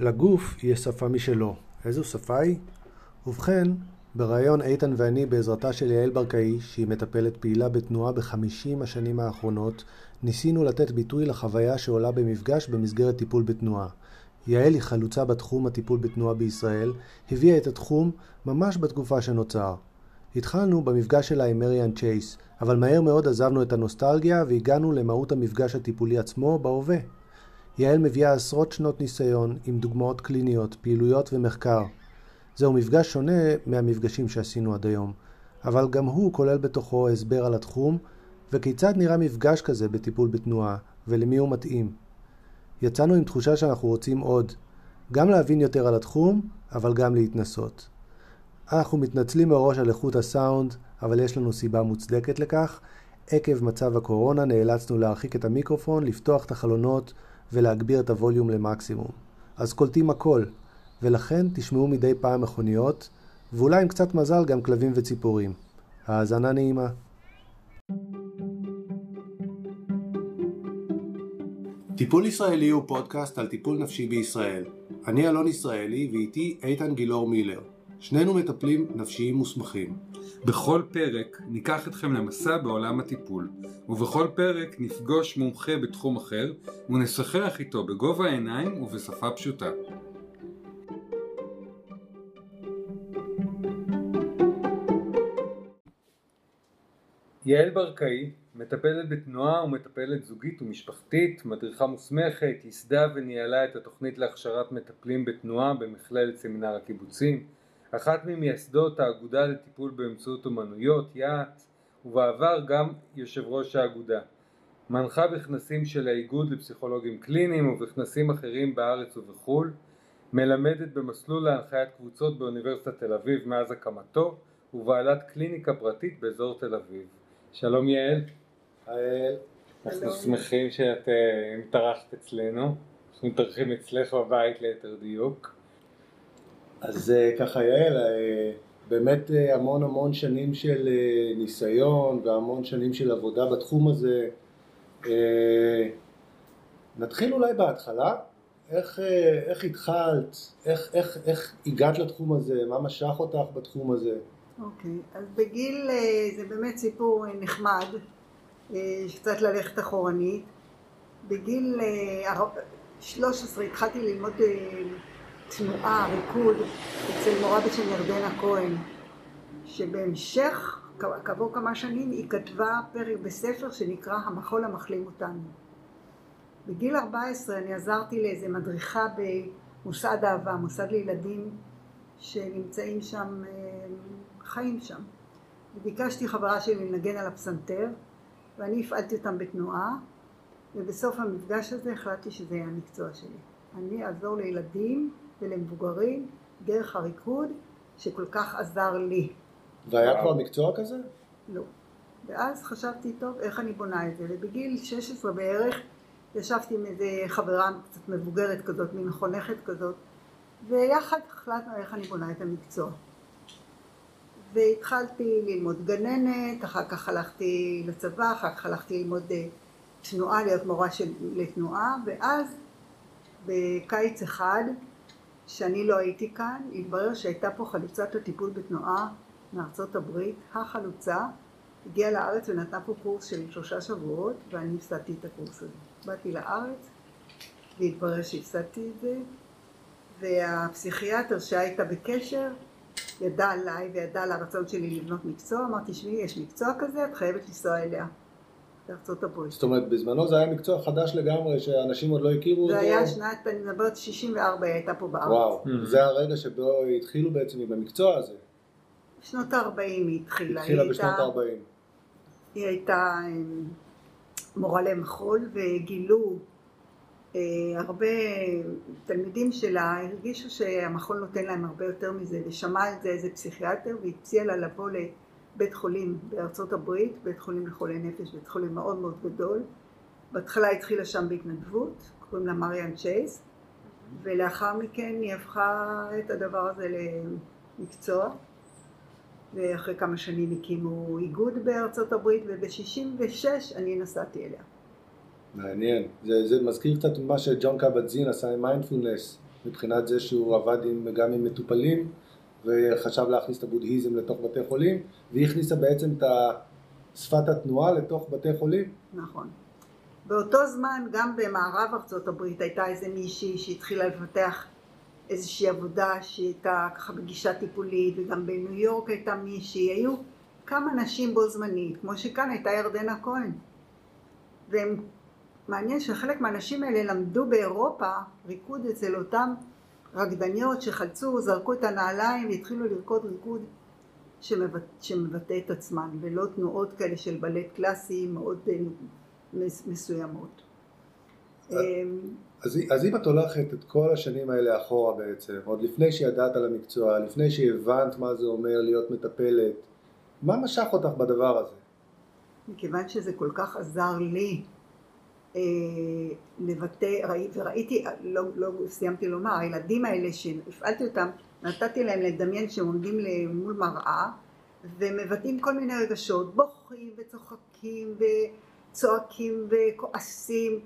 לגוף יש שפה משלו. איזו שפה היא? ובכן, בריאיון איתן ואני בעזרתה של יעל ברקאי, שהיא מטפלת פעילה בתנועה בחמישים השנים האחרונות, ניסינו לתת ביטוי לחוויה שעולה במפגש במסגרת טיפול בתנועה. יעל היא חלוצה בתחום הטיפול בתנועה בישראל, הביאה את התחום ממש בתקופה שנוצר. התחלנו במפגש שלה עם מריאן צ'ייס, אבל מהר מאוד עזבנו את הנוסטלגיה והגענו למהות המפגש הטיפולי עצמו בהווה. יעל מביאה עשרות שנות ניסיון עם דוגמאות קליניות, פעילויות ומחקר. זהו מפגש שונה מהמפגשים שעשינו עד היום, אבל גם הוא כולל בתוכו הסבר על התחום וכיצד נראה מפגש כזה בטיפול בתנועה ולמי הוא מתאים. יצאנו עם תחושה שאנחנו רוצים עוד, גם להבין יותר על התחום, אבל גם להתנסות. אנחנו מתנצלים מראש על איכות הסאונד, אבל יש לנו סיבה מוצדקת לכך. עקב מצב הקורונה נאלצנו להרחיק את המיקרופון, לפתוח את החלונות ולהגביר את הווליום למקסימום. אז קולטים הכל, ולכן תשמעו מדי פעם מכוניות, ואולי עם קצת מזל גם כלבים וציפורים. האזנה נעימה. טיפול ישראלי הוא פודקאסט על טיפול נפשי בישראל. אני אלון ישראלי ואיתי איתן גילאור מילר. שנינו מטפלים נפשיים מוסמכים. בכל פרק ניקח אתכם למסע בעולם הטיפול, ובכל פרק נפגוש מומחה בתחום אחר ונשוחח איתו בגובה העיניים ובשפה פשוטה. יעל ברקאי, מטפלת בתנועה ומטפלת זוגית ומשפחתית, מדריכה מוסמכת, ייסדה וניהלה את התוכנית להכשרת מטפלים בתנועה במכללת סמינר הקיבוצים, אחת ממייסדות האגודה לטיפול באמצעות אומנויות, יע"ת, ובעבר גם יושב ראש האגודה. מנחה בכנסים של האיגוד לפסיכולוגים קליניים ובכנסים אחרים בארץ ובחו"ל, מלמדת במסלול להנחיית קבוצות באוניברסיטת תל אביב מאז הקמתו, ובעלת קליניקה פרטית באזור תל אביב. שלום יעל. היי. אנחנו שמחים שאת אה, התארחת אצלנו, אנחנו מתארחים אצלך בבית ליתר דיוק. אז אה, ככה יעל, אה, באמת המון המון שנים של ניסיון והמון שנים של עבודה בתחום הזה. נתחיל אולי בהתחלה, איך, איך התחלת, איך, איך, איך הגעת לתחום הזה, מה משך אותך בתחום הזה? אוקיי, okay. אז בגיל, זה באמת סיפור נחמד, קצת ללכת אחורנית. בגיל 13 התחלתי ללמוד תנועה, ריקוד, אצל מורה בשם ירדנה כהן, שבהמשך, כעבור כמה שנים, היא כתבה פרק בספר שנקרא המחול המחלים אותנו. בגיל 14 אני עזרתי לאיזה מדריכה במוסד אהבה, מוסד לילדים שנמצאים שם, חיים שם. וביקשתי חברה שלי לנגן על הפסנתר, ואני הפעלתי אותם בתנועה, ובסוף המפגש הזה החלטתי שזה יהיה המקצוע שלי. אני אעזור לילדים ולמבוגרים דרך הריקוד שכל כך עזר לי. והיה כבר מקצוע כזה? לא. ואז חשבתי, טוב, איך אני בונה את זה? ובגיל 16 בערך ישבתי עם איזה חברה קצת מבוגרת כזאת, מין חונכת כזאת, ויחד החלטנו איך אני בונה את המקצוע. והתחלתי ללמוד גננת, אחר כך הלכתי לצבא, אחר כך הלכתי ללמוד אה, תנועה, להיות מורה של, לתנועה, ואז בקיץ אחד, שאני לא הייתי כאן, התברר שהייתה פה חלוצת הטיפול בתנועה מארצות הברית, החלוצה, הגיעה לארץ ונתנה פה קורס של שלושה שבועות, ואני הפסדתי את הקורס הזה. באתי לארץ, והתברר שהפסדתי את זה, והפסיכיאטר שהיה איתה בקשר, ידע עליי וידע על הרצון שלי לבנות מקצוע, אמרתי, שמי, יש מקצוע כזה, את חייבת לנסוע אליה. בארצות הברית. זאת אומרת, בזמנו זה היה מקצוע חדש לגמרי, שאנשים עוד לא הכירו אותו. זה היה שנת, אני מדברת 64, היא הייתה פה בארץ. וואו, mm-hmm. זה הרגע שבו התחילו בעצם עם המקצוע הזה. בשנות ה-40 היא התחילה. התחילה בשנות ה-40. היא הייתה אמ, מורה למחול, וגילו אה, הרבה תלמידים שלה הרגישו שהמחול נותן להם הרבה יותר מזה, ושמע על זה איזה פסיכיאטר והציע לה לבוא לבית חולים בארצות הברית, בית חולים לחולי נפש, בית חולים מאוד מאוד גדול. בהתחלה התחילה שם בהתנדבות, קוראים לה מריאן צ'ייס, ולאחר מכן היא הפכה את הדבר הזה למקצוע, ואחרי כמה שנים הקימו איגוד בארצות הברית, וב-66 אני נסעתי אליה. מעניין. זה, זה מזכיר קצת מה שג'ון קאבט זין עשה עם מיינדפולנס. מבחינת זה שהוא עבד עם, גם עם מטופלים וחשב להכניס את הבודהיזם לתוך בתי חולים, והיא הכניסה בעצם את שפת התנועה לתוך בתי חולים. נכון. באותו זמן גם במערב ארצות הברית הייתה איזה מישהי שהתחילה לפתח איזושהי עבודה שהייתה ככה בגישה טיפולית וגם בניו יורק הייתה מישהי, היו כמה נשים בו זמנית, כמו שכאן הייתה ירדנה כהן. ומעניין שחלק מהנשים האלה למדו באירופה ריקוד אצל אותם רקדניות שחלצו, זרקו את הנעליים והתחילו לרקוד ריקוד שמבט... שמבטא את עצמן ולא תנועות כאלה של בלט קלאסי מאוד אה, מסוימות. אמ, אז, אז אם את הולכת את כל השנים האלה אחורה בעצם, עוד לפני שידעת על המקצוע, לפני שהבנת מה זה אומר להיות מטפלת, מה משך אותך בדבר הזה? מכיוון שזה כל כך עזר לי אה, לבטא, ראי, וראיתי, לא, לא סיימתי לומר, הילדים האלה שהפעלתי אותם, נתתי להם לדמיין שהם עומדים מול מראה ומבטאים כל מיני רגשות, בוכים וצוחקים וצועקים וכועסים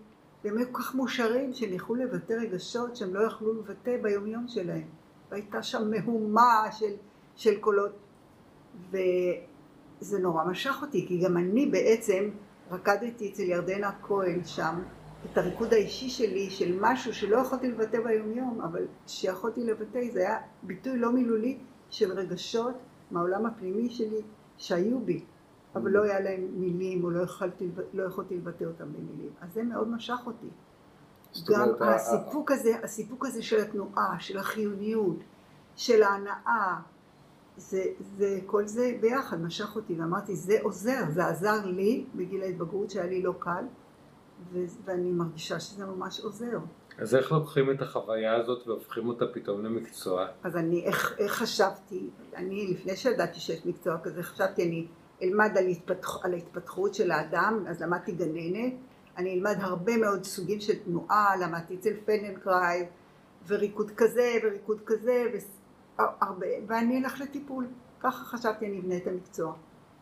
והם היו כל כך מאושרים שהם יכלו לבטא רגשות שהם לא יכלו לבטא ביומיום שלהם. והייתה שם מהומה של, של קולות וזה נורא משך אותי כי גם אני בעצם רקדתי אצל ירדנה כהן שם את הריקוד האישי שלי של משהו שלא יכולתי לבטא ביומיום אבל שיכולתי לבטא זה היה ביטוי לא מילולי של רגשות מהעולם הפנימי שלי שהיו בי אבל לא היה להם מילים או לא יכולתי, לא יכולתי לבטא אותם במילים. אז זה מאוד משך אותי. גם הסיפוק הזה, הסיפוק הזה של התנועה, של החיוניות, של ההנאה זה, זה, כל זה ביחד משך אותי ואמרתי זה עוזר, זה עזר לי בגיל ההתבגרות שהיה לי לא קל ואני מרגישה שזה ממש עוזר. אז איך לוקחים את החוויה הזאת והופכים אותה פתאום למקצוע? אז אני, איך, איך חשבתי, אני לפני שידעתי שיש מקצוע כזה, חשבתי אני אלמד על, התפתח, על ההתפתחות של האדם, אז למדתי גננת, אני אלמד הרבה מאוד סוגים של תנועה, למדתי אצל פננקרייב, וריקוד כזה וריקוד כזה, והרבה, ואני אלך לטיפול. ככה חשבתי אני אבנה את המקצוע.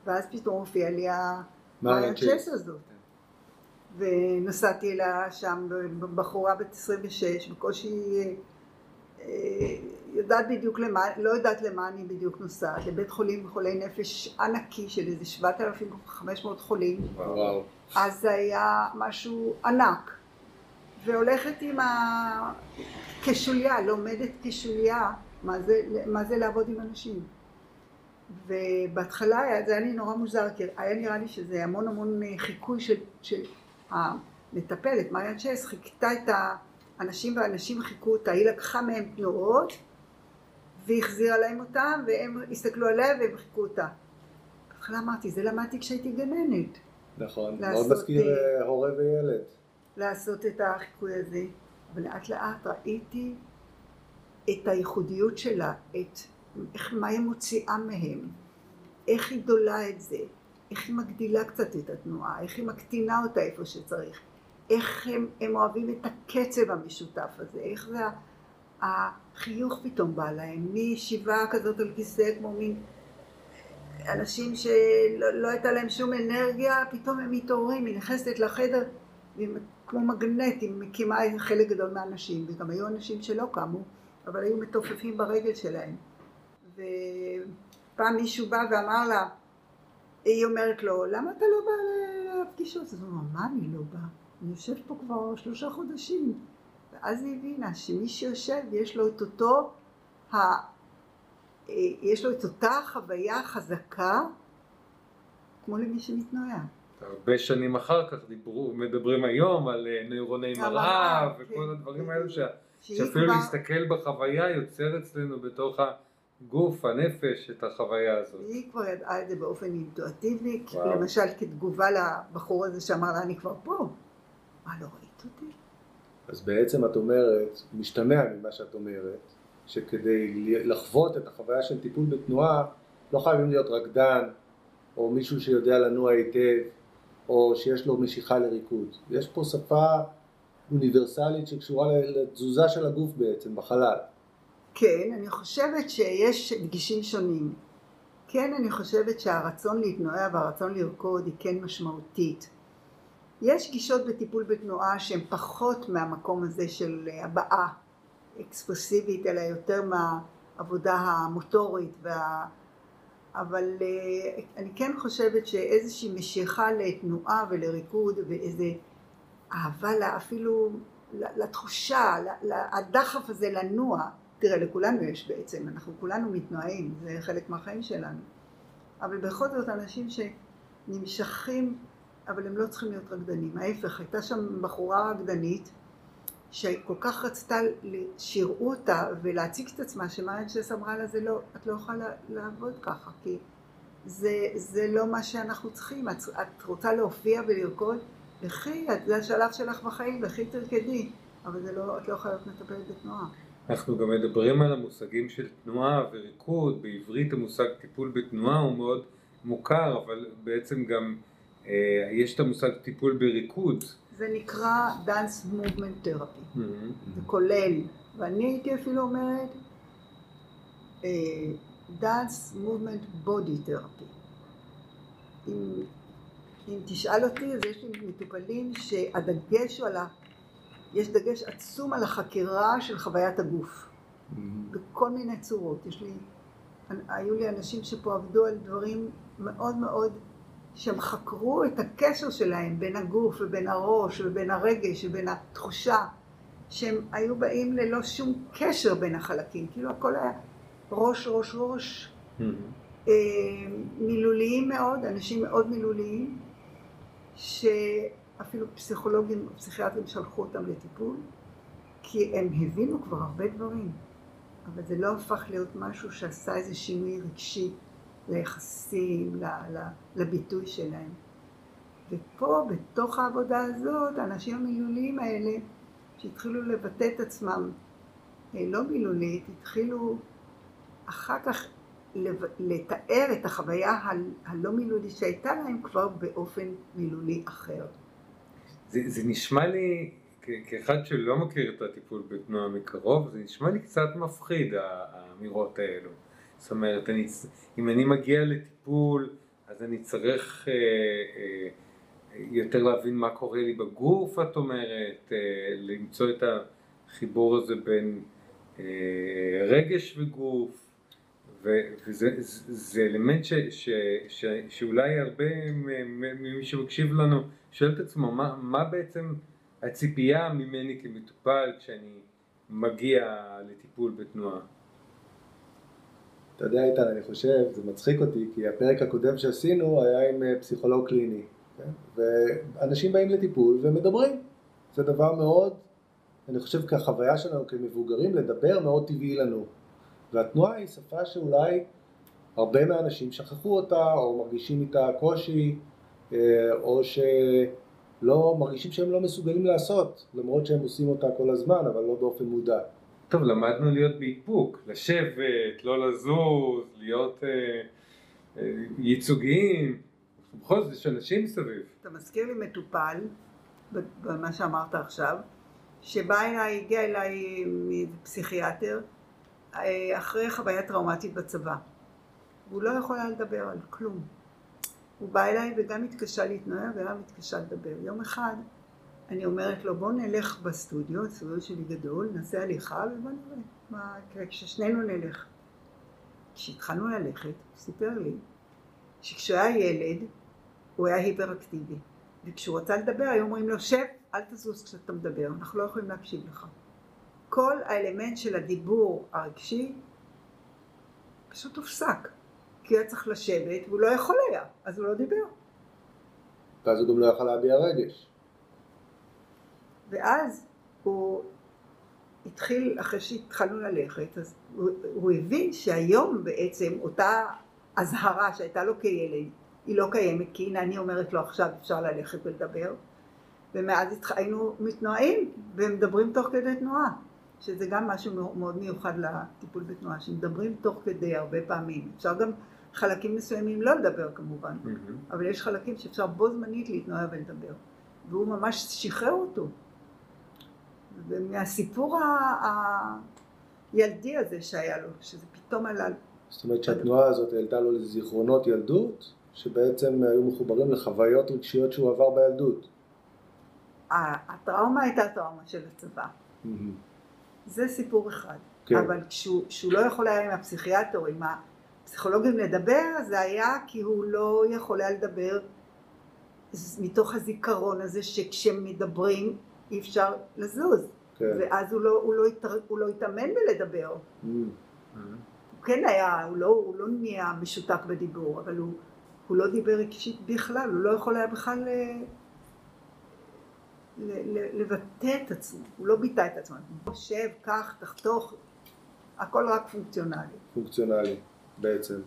ואז פתאום הופיע לי המעיין הזאת. ונסעתי אליה שם, בחורה בת 26, בקושי אה, יודעת בדיוק למה, לא יודעת למה אני בדיוק נוסעת, לבית חולים חולי נפש ענקי של איזה 7,500 חולים. וואו. אז זה היה משהו ענק. והולכת עם ה... כשוליה, לומדת כשוליה מה זה, מה זה לעבוד עם אנשים. ובהתחלה זה היה לי נורא מוזר, כי היה נראה לי שזה המון המון חיקוי של, של המטפלת, מריאן צ'ס חיכתה את האנשים והאנשים חיכו אותה, היא לקחה מהם תנועות והיא החזירה להם אותם והם הסתכלו עליה והם חיכו אותה. בהתחלה אמרתי, זה למדתי כשהייתי גננת. נכון, מאוד מזכיר אה, הורה וילד. לעשות את החיקוי הזה, ולאט לאט ראיתי את הייחודיות שלה, את איך, מה היא מוציאה מהם, איך היא דולה את זה, איך היא מגדילה קצת את התנועה, איך היא מקטינה אותה איפה שצריך, איך הם, הם אוהבים את הקצב המשותף הזה, איך זה החיוך פתאום בא להם, מישיבה כזאת על כיסא כמו מין אנשים שלא לא הייתה להם שום אנרגיה, פתאום הם מתעוררים, היא נכנסת לחדר כמו מגנט, היא מקימה חלק גדול מהאנשים, וגם היו אנשים שלא קמו, אבל היו מתופפים ברגל שלהם. ופעם מישהו בא ואמר לה, היא אומרת לו, למה אתה לא בא לפגישות? אז הוא אמר, מה אני לא בא? אני יושב פה כבר שלושה חודשים. ואז היא הבינה שמי שיושב יש לו את אותו, ה... יש לו את אותה חוויה חזקה כמו למי שמתנועע. הרבה שנים אחר כך דיברו, מדברים היום על אה, נוירוני מראה וכל כן, הדברים האלו שאפילו להסתכל בחוויה יוצר אצלנו בתוך ה... גוף, הנפש, את החוויה הזאת. היא כבר ידעה את זה באופן אינטואטיבי, למשל כתגובה לבחור הזה שאמר לה, אני כבר פה. מה, לא ראית אותי? אז בעצם את אומרת, משתמע ממה שאת אומרת, שכדי לחוות את החוויה של טיפול בתנועה, לא חייבים להיות רקדן, או מישהו שיודע לנוע היטב, או שיש לו משיכה לריקוד. יש פה שפה אוניברסלית שקשורה לתזוזה של הגוף בעצם, בחלל. כן, אני חושבת שיש דגישים שונים. כן, אני חושבת שהרצון להתנועע והרצון לרקוד היא כן משמעותית. יש גישות בטיפול בתנועה שהן פחות מהמקום הזה של הבעה האקספרסיבית, אלא יותר מהעבודה המוטורית. וה... אבל אה, אני כן חושבת שאיזושהי משיכה לתנועה ולריקוד ואיזה אהבה אפילו לתחושה, הדחף הזה לנוע, תראה לכולנו יש בעצם, אנחנו כולנו מתנועים, זה חלק מהחיים שלנו, אבל בכל זאת אנשים שנמשכים, אבל הם לא צריכים להיות רקדנים, ההפך, הייתה שם בחורה רקדנית שכל כך רצתה שיראו אותה ולהציג את עצמה, שמריין שס אמרה לה זה לא, את לא יכולה לעבוד ככה, כי זה, זה לא מה שאנחנו צריכים, את, את רוצה להופיע ולרקוד, לכי, זה השלב שלך בחיים, לכי תרקדי, אבל זה לא, את לא יכולה להיות מטפלת בתנועה. אנחנו גם מדברים על המושגים של תנועה וריקוד, בעברית המושג טיפול בתנועה הוא מאוד מוכר, אבל בעצם גם אה, יש את המושג טיפול בריקוד. זה נקרא Dance Movement Therapy, mm-hmm. זה כולל, ואני הייתי אפילו אומרת אה, Dance Movement Body Therapy. אם, אם תשאל אותי, אז יש לי מטופלים שהדגש הוא על ה... יש דגש עצום על החקירה של חוויית הגוף, mm-hmm. בכל מיני צורות. יש לי, היו לי אנשים שפה עבדו על דברים מאוד מאוד, שהם חקרו את הקשר שלהם בין הגוף ובין הראש ובין הרגש ובין התחושה, שהם היו באים ללא שום קשר בין החלקים, כאילו הכל היה ראש, ראש, ראש. Mm-hmm. אה, מילוליים מאוד, אנשים מאוד מילוליים, ש... אפילו פסיכולוגים או פסיכיאטרים שלחו אותם לטיפול, כי הם הבינו כבר הרבה דברים, אבל זה לא הפך להיות משהו שעשה איזה שינוי רגשי ליחסים, לביטוי שלהם. ופה, בתוך העבודה הזאת, האנשים המילוליים האלה, שהתחילו לבטא את עצמם אה, לא מילולית, התחילו אחר כך לתאר את החוויה הלא מילולית שהייתה להם כבר באופן מילולי אחר. זה, זה נשמע לי, כאחד שלא מכיר את הטיפול בתנועה מקרוב, זה נשמע לי קצת מפחיד האמירות האלו. זאת אומרת, אני, אם אני מגיע לטיפול, אז אני צריך אה, אה, יותר להבין מה קורה לי בגוף, את אומרת, אה, למצוא את החיבור הזה בין אה, רגש וגוף. וזה זה, זה אלמנט ש, ש, ש, שאולי הרבה ממי שמקשיב לנו שואל את עצמו מה, מה בעצם הציפייה ממני כמטופל כשאני מגיע לטיפול בתנועה. אתה יודע איתן, אני חושב, זה מצחיק אותי, כי הפרק הקודם שעשינו היה עם אה, פסיכולוג קליני, כן? ואנשים באים לטיפול ומדברים, זה דבר מאוד, אני חושב כחוויה שלנו כמבוגרים, לדבר מאוד טבעי לנו. והתנועה היא שפה שאולי הרבה מהאנשים שכחו אותה, או מרגישים איתה קושי, אה, או שלא מרגישים שהם לא מסוגלים לעשות, למרות שהם עושים אותה כל הזמן, אבל לא באופן מודע. טוב, למדנו להיות באיפוק, לשבת, לא לזוז, להיות אה, אה, ייצוגיים, בכל זאת יש אנשים מסביב. אתה מזכיר לי מטופל, במה שאמרת עכשיו, שבא אליי, הגיע אליי מפסיכיאטר, אה, אחרי חוויה טראומטית בצבא. והוא לא יכול היה לדבר על כלום. הוא בא אליי וגם התקשה להתנועע וגם התקשה לדבר. יום אחד אני אומרת לו בוא נלך בסטודיו, הסטודיו שלי גדול, נעשה הליכה ובוא נראה מה יקרה כששנינו נלך. כשהתחלנו ללכת, הוא סיפר לי שכשהוא היה ילד הוא היה היפראקטיבי וכשהוא רצה לדבר היו אומרים לו שב, אל תזוז כשאתה מדבר, אנחנו לא יכולים להקשיב לך. כל האלמנט של הדיבור הרגשי פשוט הופסק. כי הוא היה צריך לשבת, והוא לא יכול היה, אז הוא לא דיבר. ואז הוא גם לא יכול להביע רגש. ואז הוא התחיל, אחרי שהתחלנו ללכת, אז הוא, הוא הבין שהיום בעצם אותה אזהרה שהייתה לו כילד, היא לא קיימת, כי הנה אני אומרת לו עכשיו אפשר ללכת ולדבר, ומאז היינו מתנועים ומדברים תוך כדי תנועה. שזה גם משהו מאוד מיוחד לטיפול בתנועה, שמדברים תוך כדי הרבה פעמים. אפשר גם חלקים מסוימים לא לדבר כמובן, mm-hmm. אבל יש חלקים שאפשר בו זמנית להתנועה ולדבר. והוא ממש שחרר אותו. ומהסיפור הילדי הזה שהיה לו, שזה פתאום עלה... זאת אומרת שהתנועה הזאת העלתה לו לזיכרונות ילדות, שבעצם היו מחוברים לחוויות רגשיות שהוא עבר בילדות. הטראומה הייתה טראומה של הצבא. Mm-hmm. זה סיפור אחד. כן. אבל כשהוא, לא יכול היה עם הפסיכיאטר, עם הפסיכולוגים לדבר, זה היה כי הוא לא יכול היה לדבר מתוך הזיכרון הזה שכשמדברים אי אפשר לזוז. כן. ואז הוא לא, הוא, לא התר, הוא לא התאמן בלדבר. Mm. הוא כן היה, הוא לא, הוא לא נהיה משותק בדיבור, אבל הוא, הוא לא דיבר רגשית בכלל, הוא לא יכול היה בכלל ל, לבטא את עצמו, הוא לא ביטא את עצמו. חושב, קח, תחתוך, הכל רק פונקציונלי. פונקציונלי בעצם.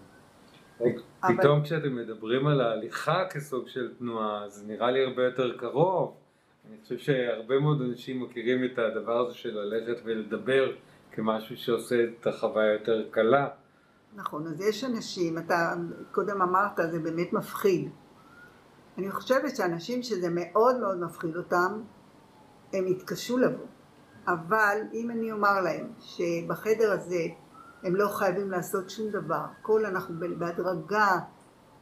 פתאום כשאתם מדברים על ההליכה כסוג של תנועה, זה נראה לי הרבה יותר קרוב. אני חושב שהרבה מאוד אנשים מכירים את הדבר הזה של ללכת ולדבר כמשהו שעושה את החוויה יותר קלה. נכון, אז יש אנשים, אתה קודם אמרת, זה באמת מפחיד. אני חושבת שאנשים שזה מאוד מאוד מפחיד אותם, הם יתקשו לבוא. אבל אם אני אומר להם שבחדר הזה הם לא חייבים לעשות שום דבר, כל אנחנו בהדרגה,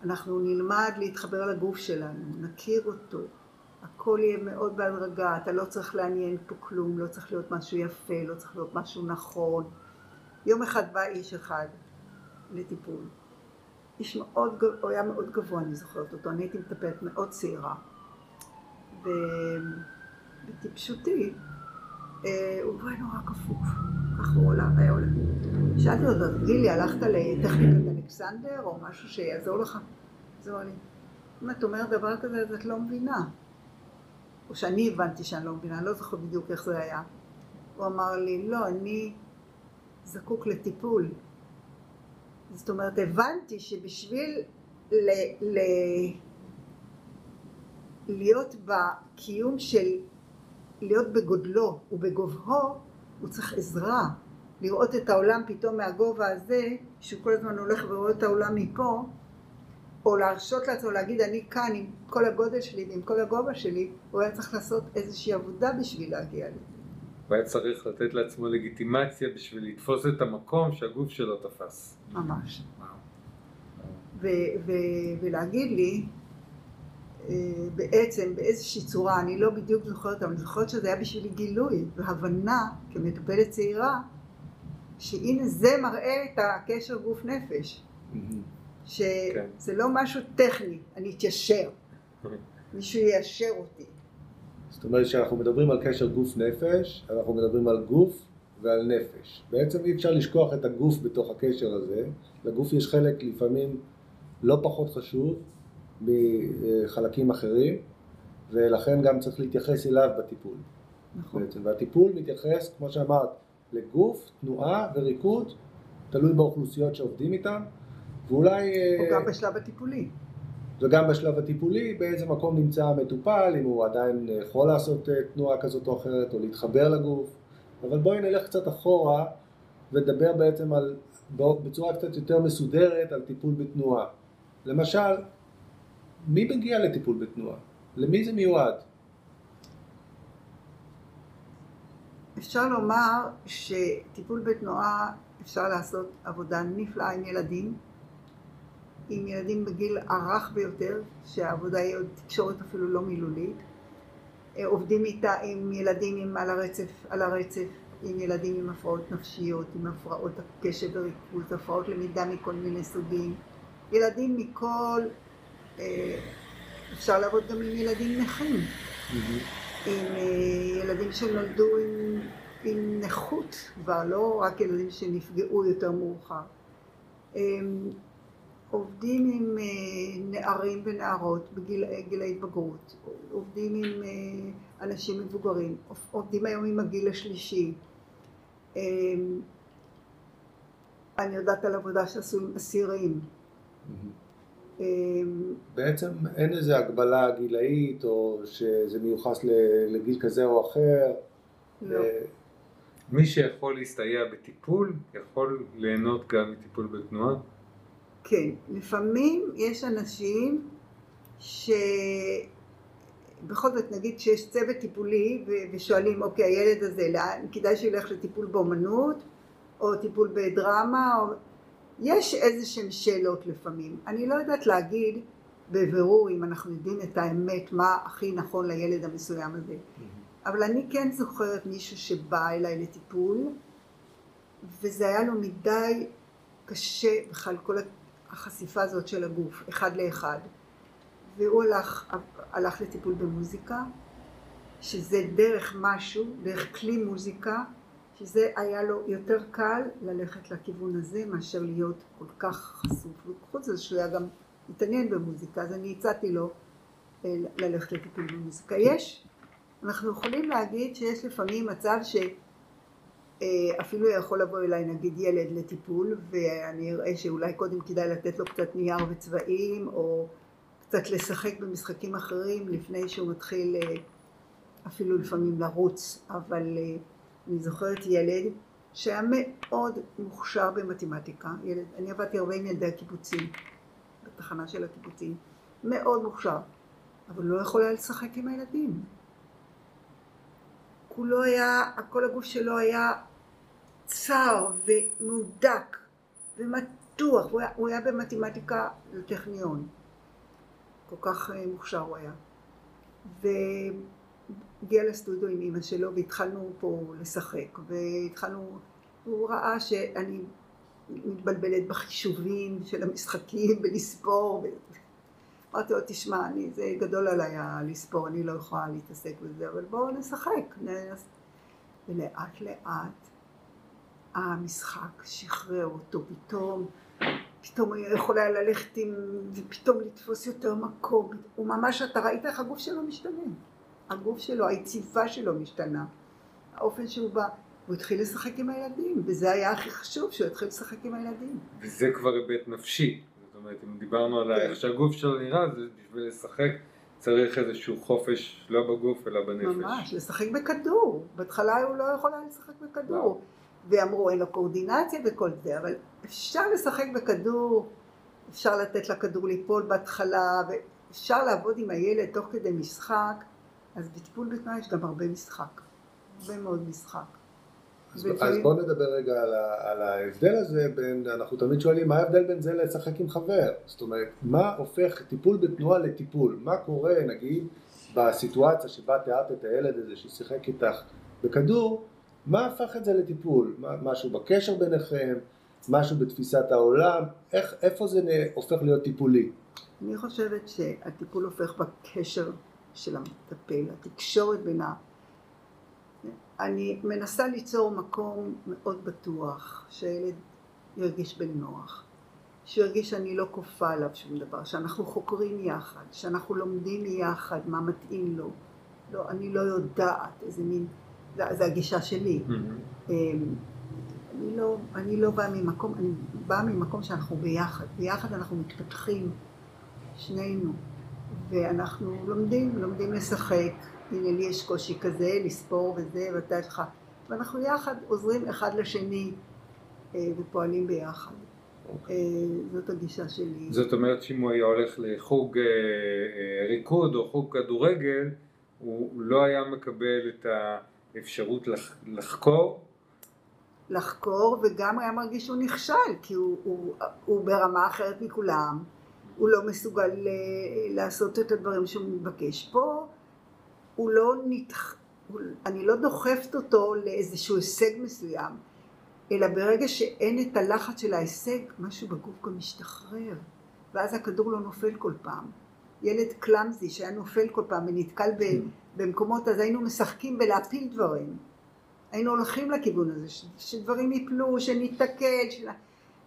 אנחנו נלמד להתחבר לגוף שלנו, נכיר אותו, הכל יהיה מאוד בהדרגה, אתה לא צריך לעניין פה כלום, לא צריך להיות משהו יפה, לא צריך להיות משהו נכון. יום אחד בא איש אחד לטיפול. איש מאוד, הוא היה מאוד גבוה, אני זוכרת אותו, אני הייתי מטפלת מאוד צעירה. ובטיפשותי, אה, הוא בא נורא כפוף, ככה הוא עולה, היה עולה. שאלתי אותו, תגיד לי, הלכת לטכניקת אלכסנדר או משהו שיעזור לך? אז הוא אמר לי, אם את אומרת דבר כזה אז את לא מבינה. או שאני הבנתי שאני לא מבינה, אני לא זוכרת בדיוק איך זה היה. הוא אמר לי, לא, אני זקוק לטיפול. זאת אומרת, הבנתי שבשביל ל, ל, להיות בקיום של, להיות בגודלו ובגובהו, הוא צריך עזרה. לראות את העולם פתאום מהגובה הזה, שהוא כל הזמן הולך ורואה את העולם מפה, או להרשות לעצמו להגיד אני כאן עם כל הגודל שלי ועם כל הגובה שלי, הוא היה צריך לעשות איזושהי עבודה בשביל להגיע לזה. הוא היה צריך לתת לעצמו לגיטימציה בשביל לתפוס את המקום שהגוף שלו תפס. ממש. ו- ו- ולהגיד לי, אה, בעצם באיזושהי צורה, אני לא בדיוק זוכרת, אבל אני זוכרת שזה היה בשבילי גילוי והבנה כמטפלת צעירה, שהנה זה מראה את הקשר גוף נפש, שזה לא משהו טכני, אני אתיישר, מישהו יישר אותי. זאת אומרת שאנחנו מדברים על קשר גוף נפש, אנחנו מדברים על גוף ועל נפש. בעצם אי אפשר לשכוח את הגוף בתוך הקשר הזה, לגוף יש חלק לפעמים לא פחות חשוב מחלקים אחרים, ולכן גם צריך להתייחס אליו בטיפול. נכון. בעצם. והטיפול מתייחס, כמו שאמרת, לגוף, תנועה וריקוד, תלוי באוכלוסיות שעובדים איתן, ואולי... או אה, גם בשלב הטיפולי. וגם בשלב הטיפולי, באיזה מקום נמצא המטופל, אם הוא עדיין יכול לעשות אה, תנועה כזאת או אחרת, או להתחבר לגוף. אבל בואי נלך קצת אחורה, ונדבר בעצם על, בצורה קצת יותר מסודרת על טיפול בתנועה. למשל, מי מגיע לטיפול בתנועה? למי זה מיועד? אפשר לומר שטיפול בתנועה אפשר לעשות עבודה נפלאה עם ילדים, עם ילדים בגיל הרך ביותר, שהעבודה היא עוד תקשורת אפילו לא מילולית. אה, עובדים איתה עם ילדים עם, על, הרצף, על הרצף, עם ילדים עם הפרעות נפשיות, עם הפרעות קשב וריכוז, הפרעות למידה מכל מיני סוגים. ילדים מכל, אה, אפשר לעבוד גם עם ילדים נכים. עם אה, ילדים שנולדו עם, עם נכות כבר, לא רק ילדים שנפגעו יותר מאוחר. עובדים עם אה, נערים ונערות בגיל ההתבגרות, עובדים עם אה, אנשים מבוגרים, עובדים היום עם הגיל השלישי. הם, אני יודעת על עבודה שעשו עם אסירים. הם, בעצם אין איזו הגבלה גילאית, או שזה מיוחס ל- לגיל כזה או אחר. לא. אה, מי שיכול להסתייע בטיפול, יכול ליהנות גם מטיפול בתנועה. כן, לפעמים יש אנשים שבכל זאת נגיד שיש צוות טיפולי ו- ושואלים אוקיי הילד הזה לאן כדאי שילך לטיפול באומנות או טיפול בדרמה או... יש איזה שהן שאלות לפעמים. אני לא יודעת להגיד בבירור אם אנחנו יודעים את האמת מה הכי נכון לילד המסוים הזה. אבל אני כן זוכרת מישהו שבא אליי לטיפול, וזה היה לו מדי קשה בכלל כל החשיפה הזאת של הגוף, אחד לאחד. והוא הלך, הלך לטיפול במוזיקה, שזה דרך משהו, דרך כלי מוזיקה, שזה היה לו יותר קל ללכת לכיוון הזה מאשר להיות כל כך חשוף. וחוץ מזה שהוא היה גם התעניין במוזיקה, אז אני הצעתי לו אה, ללכת לטיפול במוזיקה. יש, אנחנו יכולים להגיד שיש לפעמים מצב שאפילו אה, יכול לבוא אליי נגיד ילד לטיפול ואני אראה שאולי קודם כדאי לתת לו קצת נייר וצבעים או קצת לשחק במשחקים אחרים לפני שהוא מתחיל אה, אפילו לפעמים לרוץ, אבל אני זוכרת ילד שהיה מאוד מוכשר במתמטיקה, ילד, אני עבדתי הרבה עם ילדי הקיבוצים, בתחנה של הקיבוצים, מאוד מוכשר, אבל לא יכול היה לשחק עם הילדים. כולו היה, כל הגוף שלו היה צר ומהודק ומתוח, הוא היה, הוא היה במתמטיקה לטכניון, כל כך אה, מוכשר הוא היה. והגיע לסטודיו עם אמא שלו והתחלנו פה לשחק, והתחלנו, הוא ראה שאני מתבלבלת בחישובים של המשחקים ולספור. אמרתי לו, תשמע, אני, זה גדול עליי לספור, אני לא יכולה להתעסק בזה, אבל בואו נשחק. ולאט לאט המשחק שחרר אותו פתאום, פתאום הוא יכול היה ללכת עם, ופתאום לתפוס יותר מקום. הוא ממש, אתה ראית איך הגוף שלו משתנה. הגוף שלו, היציבה שלו משתנה. האופן שהוא בא, הוא התחיל לשחק עם הילדים, וזה היה הכי חשוב, שהוא התחיל לשחק עם הילדים. וזה כבר היבט נפשי. זאת אומרת, אם דיברנו על איך שהגוף שלו נראה, זה בשביל לשחק צריך איזשהו חופש, לא בגוף אלא בנפש. ממש, לשחק בכדור. בהתחלה הוא לא יכול היה לשחק בכדור. ואמרו, אין לו קואורדינציה וכל זה, אבל אפשר לשחק בכדור, אפשר לתת לכדור ליפול בהתחלה, ואפשר לעבוד עם הילד תוך כדי משחק, אז בטיפול בתנועה יש גם הרבה משחק. הרבה מאוד משחק. אז, אז בואו נדבר רגע על, ה, על ההבדל הזה בין, אנחנו תמיד שואלים מה ההבדל בין זה לשחק עם חבר, זאת אומרת מה הופך טיפול בתנועה לטיפול, מה קורה נגיד בסיטואציה שבה תיארת את הילד הזה ששיחק איתך בכדור, מה הפך את זה לטיפול, משהו בקשר ביניכם, משהו בתפיסת העולם, איך, איפה זה הופך להיות טיפולי? אני חושבת שהטיפול הופך בקשר של המטפל, התקשורת בין ה... אני מנסה ליצור מקום מאוד בטוח, שהילד ירגיש בנוח, שירגיש שאני לא כופה עליו שום דבר, שאנחנו חוקרים יחד, שאנחנו לומדים יחד מה מתאים לו. לא, אני לא יודעת איזה מין, זו הגישה שלי. Mm-hmm. אני לא, אני לא באה ממקום, אני באה ממקום שאנחנו ביחד, ביחד אנחנו מתפתחים, שנינו, ואנחנו לומדים, לומדים לשחק, הנה לי יש קושי כזה, לספור וזה, ואתה לך, ואנחנו יחד עוזרים אחד לשני אה, ופועלים ביחד. Okay. אוקיי. אה, זאת הגישה שלי. זאת אומרת שאם הוא היה הולך לחוג אה, ריקוד או חוג כדורגל, הוא לא היה מקבל את האפשרות לח, לחקור? לחקור, וגם היה מרגיש שהוא נכשל, כי הוא, הוא, הוא ברמה אחרת מכולם, הוא לא מסוגל לעשות את הדברים שהוא מבקש. פה הוא לא נתח... אני לא דוחפת אותו לאיזשהו הישג מסוים, אלא ברגע שאין את הלחץ של ההישג, משהו בגוף גם משתחרר, ואז הכדור לא נופל כל פעם. ילד קלאמזי שהיה נופל כל פעם ונתקל במקומות, אז היינו משחקים בלהפיל דברים. היינו הולכים לכיוון הזה, שדברים יפלו, שניתקל, של...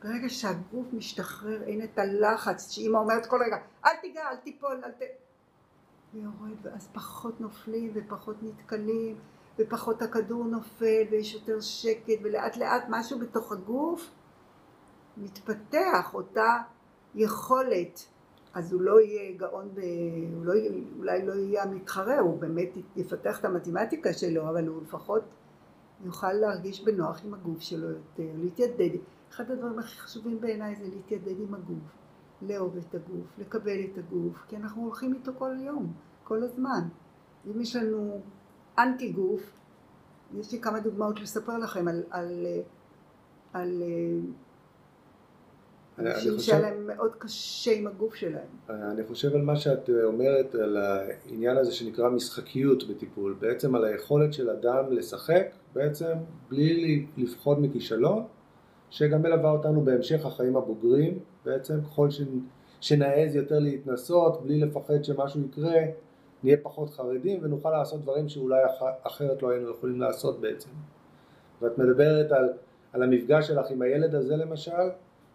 ברגע שהגוף משתחרר, אין את הלחץ, שאימא אומרת כל רגע, אל תיגע, אל תיפול, אל ת... ויורד, ואז פחות נופלים ופחות נתקלים, ופחות הכדור נופל, ויש יותר שקט, ולאט לאט משהו בתוך הגוף מתפתח, אותה יכולת. אז הוא לא יהיה גאון, ב... הוא לא יהיה, אולי לא יהיה המתחרה, הוא באמת יפתח את המתמטיקה שלו, אבל הוא לפחות יוכל להרגיש בנוח עם הגוף שלו יותר, להתיידד. אחד הדברים הכי חשובים בעיניי זה להתיידד עם הגוף. לאהוב את הגוף, לקבל את הגוף, כי אנחנו הולכים איתו כל יום, כל הזמן. אם יש לנו אנטי גוף, יש לי כמה דוגמאות לספר לכם על, על, על, על אנשים חושב- שהיה להם מאוד קשה עם הגוף שלהם. אני חושב על מה שאת אומרת, על העניין הזה שנקרא משחקיות בטיפול, בעצם על היכולת של אדם לשחק, בעצם בלי לפחוד מכישלון, שגם מלווה אותנו בהמשך החיים הבוגרים, בעצם ככל ש... שנעז יותר להתנסות, בלי לפחד שמשהו יקרה, נהיה פחות חרדים ונוכל לעשות דברים שאולי אח... אחרת לא היינו יכולים לעשות בעצם. ואת מדברת על, על המפגש שלך עם הילד הזה למשל,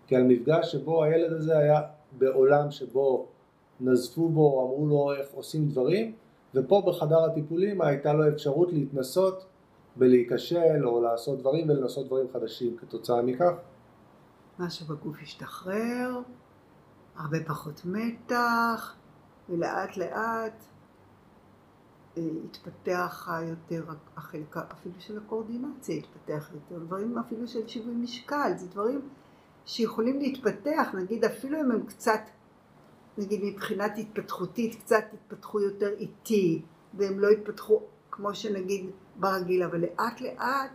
כעל מפגש שבו הילד הזה היה בעולם שבו נזפו בו, אמרו לו איך עושים דברים, ופה בחדר הטיפולים הייתה לו אפשרות להתנסות בלהיכשל או לעשות דברים ולנסות דברים חדשים כתוצאה מכך. משהו בגוף השתחרר, הרבה פחות מתח, ולאט לאט אה, התפתח יותר החלק אפילו של הקואורדינציה התפתח יותר, דברים אפילו של שיווי משקל, זה דברים שיכולים להתפתח, נגיד אפילו אם הם קצת, נגיד מבחינת התפתחותית, קצת התפתחו יותר איטי, והם לא התפתחו כמו שנגיד ברגיל, אבל לאט לאט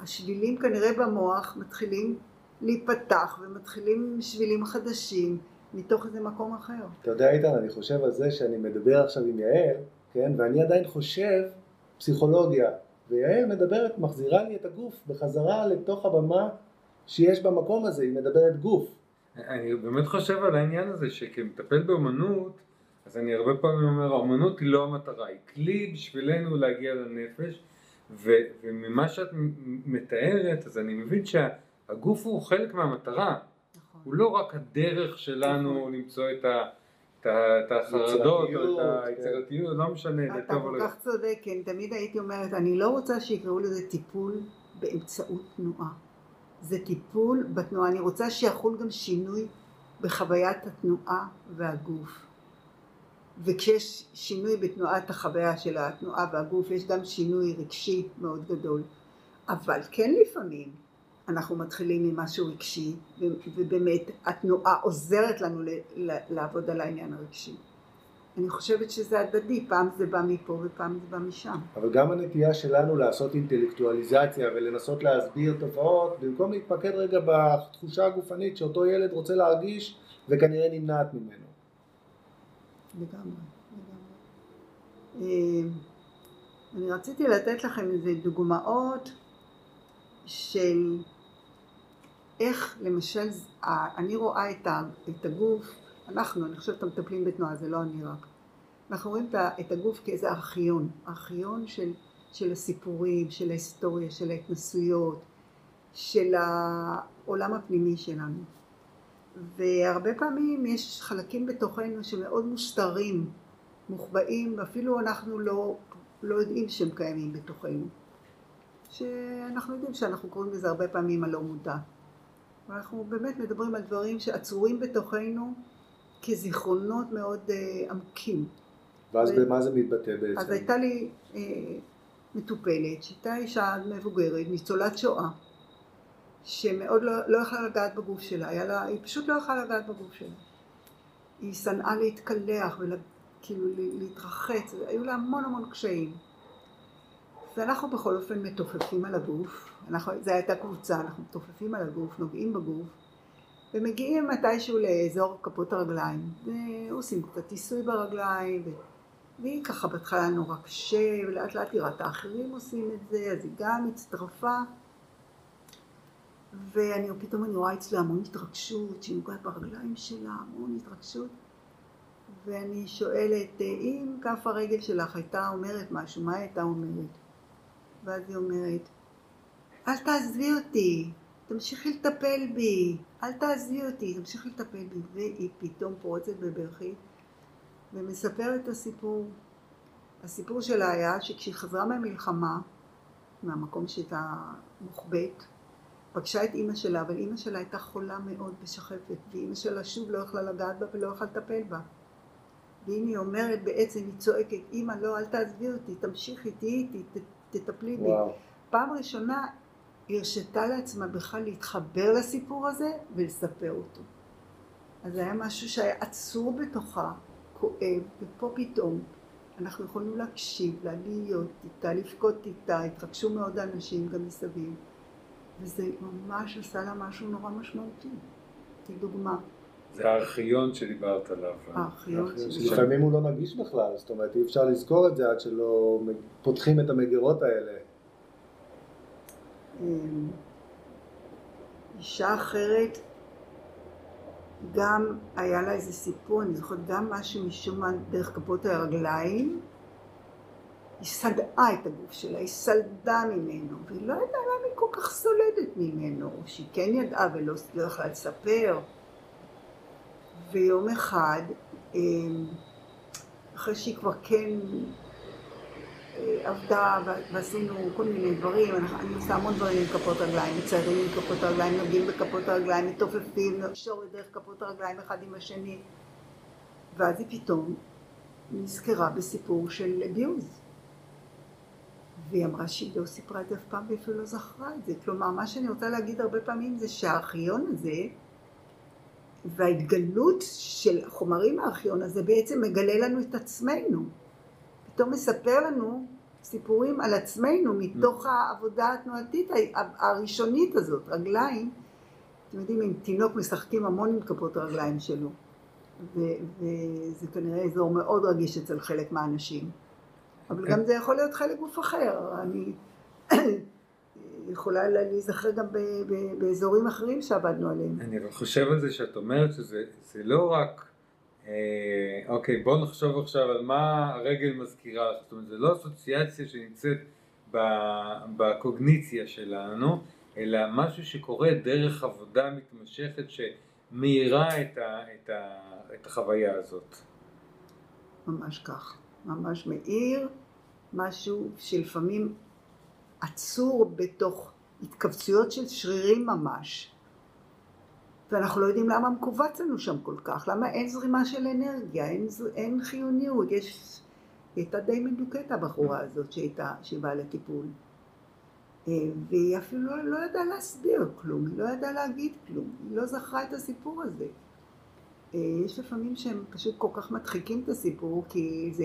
השבילים כנראה במוח מתחילים להיפתח ומתחילים שבילים חדשים מתוך איזה מקום אחר. אתה יודע איתן, אני חושב על זה שאני מדבר עכשיו עם יעל, כן, ואני עדיין חושב פסיכולוגיה, ויעל מדברת, מחזירה לי את הגוף בחזרה לתוך הבמה שיש במקום הזה, היא מדברת גוף. אני באמת חושב על העניין הזה שכמטפל באומנות, אז אני הרבה פעמים אומר, האומנות היא לא המטרה, היא כלי בשבילנו להגיע לנפש, ו, וממה שאת מתארת, אז אני מבין שהגוף הוא חלק מהמטרה, נכון. הוא לא רק הדרך שלנו נכון. למצוא את ה... את החרדות, או את היצירתיות, לא משנה, אתה כל לא. כך צודק, כן, תמיד הייתי אומרת, אני לא רוצה שיקראו לזה טיפול באמצעות תנועה. זה טיפול בתנועה, אני רוצה שיחול גם שינוי בחוויית התנועה והגוף. וכשיש שינוי בתנועת החוויה של התנועה והגוף, יש גם שינוי רגשי מאוד גדול. אבל כן לפעמים אנחנו מתחילים ממשהו רגשי, ו- ובאמת התנועה עוזרת לנו לעבוד על העניין הרגשי. אני חושבת שזה הדדי, פעם זה בא מפה ופעם זה בא משם. אבל גם הנטייה שלנו לעשות אינטלקטואליזציה ולנסות להסביר תופעות, במקום להתמקד רגע בתחושה הגופנית שאותו ילד רוצה להרגיש וכנראה נמנעת ממנו. לגמרי, לגמרי. אה, אני רציתי לתת לכם איזה דוגמאות של איך למשל, אני רואה את הגוף, אנחנו, אני חושבת המטפלים בתנועה, זה לא אני רק. אנחנו רואים את הגוף כאיזה ארכיון, ארכיון של, של הסיפורים, של ההיסטוריה, של ההתנסויות, של העולם הפנימי שלנו. והרבה פעמים יש חלקים בתוכנו שמאוד מוסתרים, מוחבאים, ואפילו אנחנו לא, לא יודעים שהם קיימים בתוכנו. שאנחנו יודעים שאנחנו קוראים לזה הרבה פעמים הלא מודע. ואנחנו באמת מדברים על דברים שעצורים בתוכנו כזיכרונות מאוד אה, עמוקים. ואז ו- במה זה מתבטא בעצם? אז הייתה לי אה, מטופלת שהייתה אישה מבוגרת, ניצולת שואה, שמאוד לא, לא יכלה לגעת בגוף שלה, לה, היא פשוט לא יכלה לגעת בגוף שלה. היא שנאה להתקלח וכאילו להתרחץ, היו לה המון המון קשיים. ואנחנו בכל אופן מתופפים על הגוף, אנחנו, זו הייתה קבוצה, אנחנו מתופפים על הגוף, נוגעים בגוף, ומגיעים מתישהו לאזור כפות הרגליים, ועושים קצת עיסוי ברגליים, ו... והיא ככה בהתחלה נורא קשה, ולאט לאט היא ראתה אחרים עושים את זה, אז היא גם הצטרפה. ואני פתאום אני רואה אצלה המון התרגשות, שהיא נוגעת ברגליים שלה, המון התרגשות. ואני שואלת, אם כף הרגל שלך הייתה אומרת משהו, מה הייתה אומרת? ואז היא אומרת, אל תעזבי אותי, תמשיכי לטפל בי, אל תעזבי אותי, תמשיכי לטפל בי. והיא פתאום פורצת בבכי ומספרת את הסיפור. הסיפור שלה היה שכשהיא חזרה מהמלחמה, מהמקום שהייתה מוחבאת, פגשה את אימא שלה, אבל אימא שלה הייתה חולה מאוד ושחפת, ואימא שלה שוב לא יכלה לגעת בה ולא יכלה לטפל בה. והנה היא אומרת בעצם, היא צועקת, אימא לא, אל תעזבי אותי, תמשיכי, תהיי איתי, תטפלי בי. פעם ראשונה הרשתה לעצמה בכלל להתחבר לסיפור הזה ולספר אותו. אז זה היה משהו שהיה עצור בתוכה, כואב, ופה פתאום אנחנו יכולנו להקשיב לה, להיות איתה, לבכות איתה, התרגשו מאוד האנשים גם מסביב, וזה ממש עשה לה משהו נורא משמעותי. כדוגמה. זה הארכיון שדיברת עליו. הארכיון שלי. לפעמים הוא לא נגיש בכלל, זאת אומרת אי אפשר לזכור את זה עד שלא פותחים את המגירות האלה. אמ, אישה אחרת, גם היה לה איזה סיפור, אני זוכרת גם משהו משום מה דרך כפות הרגליים, היא סדעה את הגוף שלה, היא סלדה ממנו, והיא לא ידעה למה היא כל כך סולדת ממנו, או שהיא כן ידעה ולא לא יכלה לספר. ויום אחד, אמ, אחרי שהיא כבר כן עבדה ועשינו כל מיני דברים, אני עושה המון דברים עם כפות רגליים, מציירים עם כפות הרגליים, נוגעים בכפות הרגליים, מתופפים, שורת דרך כפות הרגליים אחד עם השני, ואז היא פתאום נזכרה בסיפור של אביוז. והיא אמרה שהיא לא סיפרה את זה אף פעם ואפילו לא זכרה את זה. כלומר, מה שאני רוצה להגיד הרבה פעמים זה שהארכיון הזה וההתגלות של חומרים מהארכיון הזה בעצם מגלה לנו את עצמנו. פתאום מספר לנו סיפורים על עצמנו מתוך העבודה התנועתית הראשונית הזאת, רגליים. אתם יודעים, עם תינוק משחקים המון עם כפות הרגליים שלו, וזה כנראה אזור מאוד רגיש אצל חלק מהאנשים. אבל גם זה יכול להיות חלק גוף אחר. אני יכולה להיזכר גם באזורים אחרים שעבדנו עליהם. אני חושב על זה שאת אומרת שזה לא רק, אוקיי, בוא נחשוב עכשיו על מה הרגל מזכירה זאת אומרת, זה לא אסוציאציה שנמצאת בקוגניציה שלנו, אלא משהו שקורה דרך עבודה מתמשכת שמאירה את, את, את החוויה הזאת. ממש כך. ממש מאיר, משהו שלפעמים עצור בתוך התכווצויות של שרירים ממש. ואנחנו לא יודעים למה מכווץ לנו שם כל כך, למה אין זרימה של אנרגיה, אין, אין חיוניות, יש... היא הייתה די מדוכאת הבחורה הזאת שהייתה, שבאה לטיפול. אה, והיא אפילו לא, לא ידעה להסביר כלום, היא לא ידעה להגיד כלום, היא לא זכרה את הסיפור הזה. אה, יש לפעמים שהם פשוט כל כך מדחיקים את הסיפור, כי זה,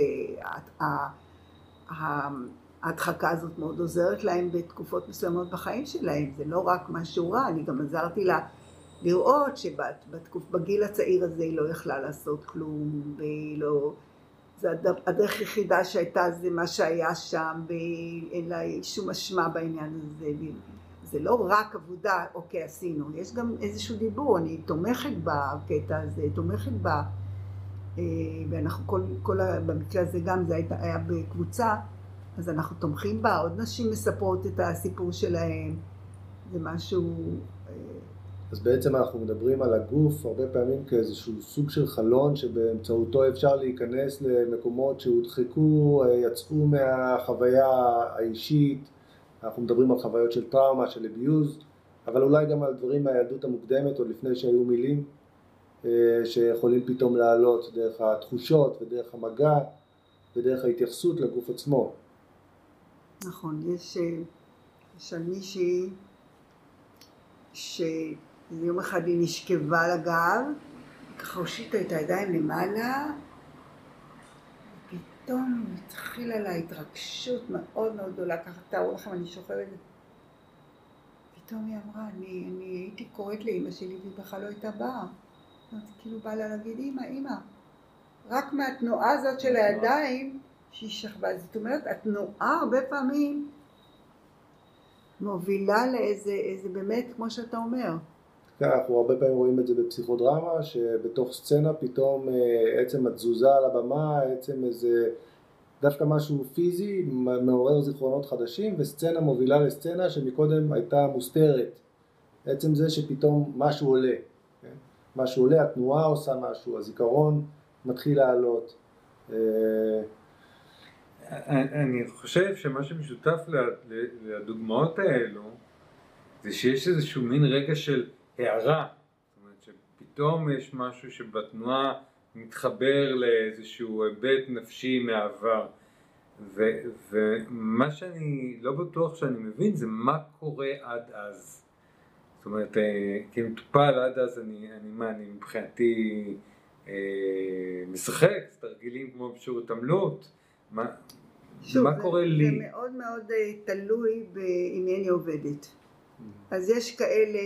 ההדחקה הזאת מאוד עוזרת להם בתקופות מסוימות בחיים שלהם, זה לא רק משהו רע, אני גם עזרתי לה לראות שבגיל הצעיר הזה היא לא יכלה לעשות כלום, והיא לא... זה הדרך היחידה שהייתה זה מה שהיה שם, ואין לה שום אשמה בעניין הזה. זה לא רק עבודה, אוקיי, עשינו, יש גם איזשהו דיבור, אני תומכת בקטע הזה, תומכת ב... אה, ואנחנו כל, כל, במקרה הזה גם זה היה, היה בקבוצה, אז אנחנו תומכים בה, עוד נשים מספרות את הסיפור שלהן, זה משהו... אז בעצם אנחנו מדברים על הגוף הרבה פעמים כאיזשהו סוג של חלון שבאמצעותו אפשר להיכנס למקומות שהודחקו, יצאו מהחוויה האישית, אנחנו מדברים על חוויות של טראומה, של אביוז, אבל אולי גם על דברים מהילדות המוקדמת, עוד לפני שהיו מילים, אה, שיכולים פתאום לעלות דרך התחושות ודרך המגע ודרך ההתייחסות לגוף עצמו. נכון, יש, אה, יש על מישהי שיום אחד היא נשכבה על הגב, ככה הושיטה את הידיים למעלה, פתאום התחילה לה התרגשות מאוד מאוד גדולה, ככה תארו לכם, אני שוכבת, פתאום היא אמרה, אני, אני הייתי קוראת לאימא שלי והיא בכלל לא הייתה באה. אז כאילו בא לה להגיד, אימא, אימא, רק מהתנועה הזאת של הידיים שהיא שכבה. זאת אומרת, התנועה הרבה פעמים מובילה לאיזה, איזה באמת, כמו שאתה אומר. כן, אנחנו הרבה פעמים רואים את זה בפסיכודרמה, שבתוך סצנה פתאום אה, עצם התזוזה על הבמה, עצם איזה, דווקא משהו פיזי, מעורר זיכרונות חדשים, וסצנה מובילה לסצנה שמקודם הייתה מוסתרת. עצם זה שפתאום משהו עולה. כן? משהו עולה, התנועה עושה משהו, הזיכרון מתחיל לעלות. אה, אני חושב שמה שמשותף לדוגמאות האלו זה שיש איזשהו מין רגע של הערה, זאת אומרת שפתאום יש משהו שבתנועה מתחבר לאיזשהו היבט נפשי מהעבר ו, ומה שאני לא בטוח שאני מבין זה מה קורה עד אז זאת אומרת אה, כמטופל עד אז אני, אני מה, אני מבחינתי אה, משחק, תרגילים כמו בשירות עמלות מה, שוב, מה קורה זה, לי? זה מאוד מאוד uh, תלוי מי אני עובדת. Mm-hmm. אז יש כאלה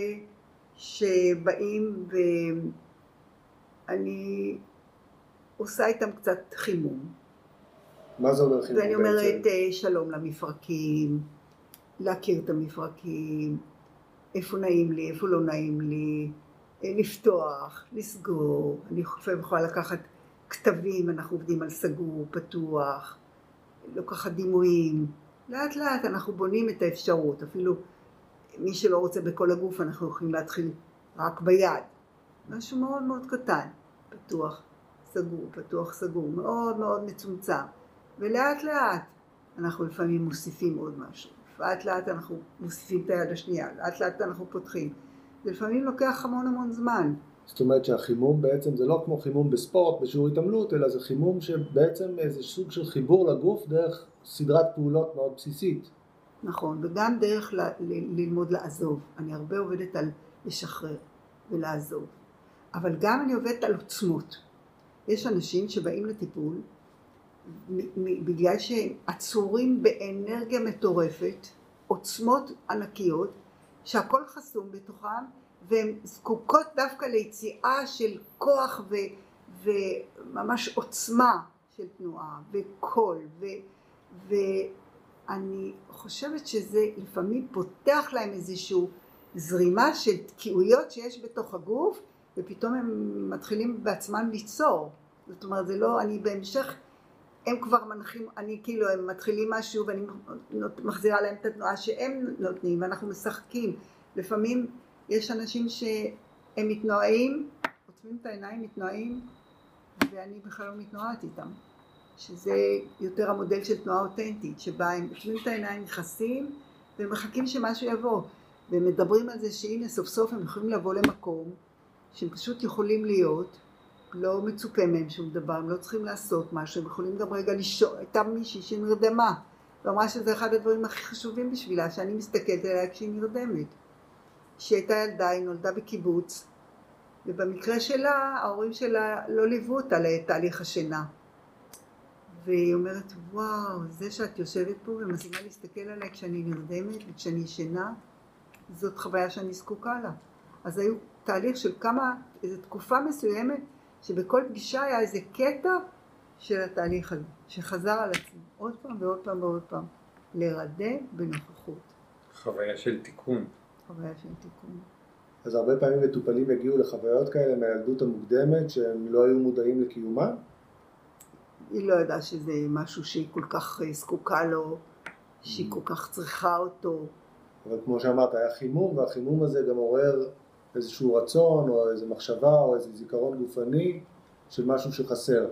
שבאים ואני עושה איתם קצת חימום. מה זה אומר חימום ואני? אומרת אה, שלום למפרקים, להכיר את המפרקים, איפה נעים לי, איפה לא נעים לי, אה, לפתוח, לסגור. אני לפעמים יכולה לקחת כתבים, אנחנו עובדים על סגור, פתוח, לוקחת דימויים. לאט לאט אנחנו בונים את האפשרות, אפילו מי שלא רוצה בכל הגוף אנחנו יכולים להתחיל רק ביד. משהו מאוד מאוד קטן, פתוח, סגור, פתוח, סגור, מאוד מאוד מצומצם. ולאט לאט אנחנו לפעמים מוסיפים עוד משהו. לאט לאט אנחנו מוסיפים את היד השנייה, לאט לאט אנחנו פותחים. זה לפעמים לוקח המון המון זמן. זאת אומרת שהחימום בעצם זה לא כמו חימום בספורט, בשיעור התעמלות, אלא זה חימום שבעצם איזה סוג של חיבור לגוף דרך סדרת פעולות מאוד בסיסית. נכון, וגם דרך ל- ל- ללמוד לעזוב. אני הרבה עובדת על לשחרר ולעזוב. אבל גם אני עובדת על עוצמות. יש אנשים שבאים לטיפול בגלל שהם עצורים באנרגיה מטורפת, עוצמות ענקיות, שהכל חסום בתוכם, והן זקוקות דווקא ליציאה של כוח ו, וממש עוצמה של תנועה וקול, ו, ואני חושבת שזה לפעמים פותח להם איזושהי זרימה של תקיעויות שיש בתוך הגוף, ופתאום הם מתחילים בעצמם ליצור. זאת אומרת, זה לא, אני בהמשך הם כבר מנחים, אני כאילו, הם מתחילים משהו ואני מחזירה להם את התנועה שהם נותנים ואנחנו משחקים. לפעמים יש אנשים שהם מתנועים, עוצמים את העיניים, מתנועים, ואני בכלל לא מתנועת איתם. שזה יותר המודל של תנועה אותנטית, שבה הם עוצמים את העיניים, נכנסים ומחכים שמשהו יבוא. והם מדברים על זה שהנה סוף סוף הם יכולים לבוא למקום שהם פשוט יכולים להיות לא מצופה מהם שום דבר, הם לא צריכים לעשות משהו, הם יכולים גם רגע לישון, הייתה מישהי שנרדמה, ואמרה שזה אחד הדברים הכי חשובים בשבילה, שאני מסתכלת עליה כשהיא נרדמת. כשהיא הייתה ילדה, היא נולדה בקיבוץ, ובמקרה שלה, ההורים שלה לא ליוו אותה לתהליך השינה. והיא אומרת, וואו, זה שאת יושבת פה ומסכימה להסתכל עליי כשאני נרדמת וכשאני ישנה, זאת חוויה שאני זקוקה לה. אז היו תהליך של כמה, איזו תקופה מסוימת, שבכל פגישה היה איזה קטע של התהליך הזה, שחזר על עצמו עוד פעם ועוד פעם ועוד פעם, להירדם בנוכחות, חוויה של תיקון. חוויה של תיקון. אז הרבה פעמים מטופלים יגיעו לחוויות כאלה מהילדות המוקדמת שהם לא היו מודעים לקיומן? היא לא ידעה שזה משהו שהיא כל כך אה, זקוקה לו, שהיא כל כך צריכה אותו. אבל כמו שאמרת, היה חימום, והחימום הזה גם עורר איזשהו רצון, או איזו מחשבה, או איזה זיכרון גופני של משהו שחסר.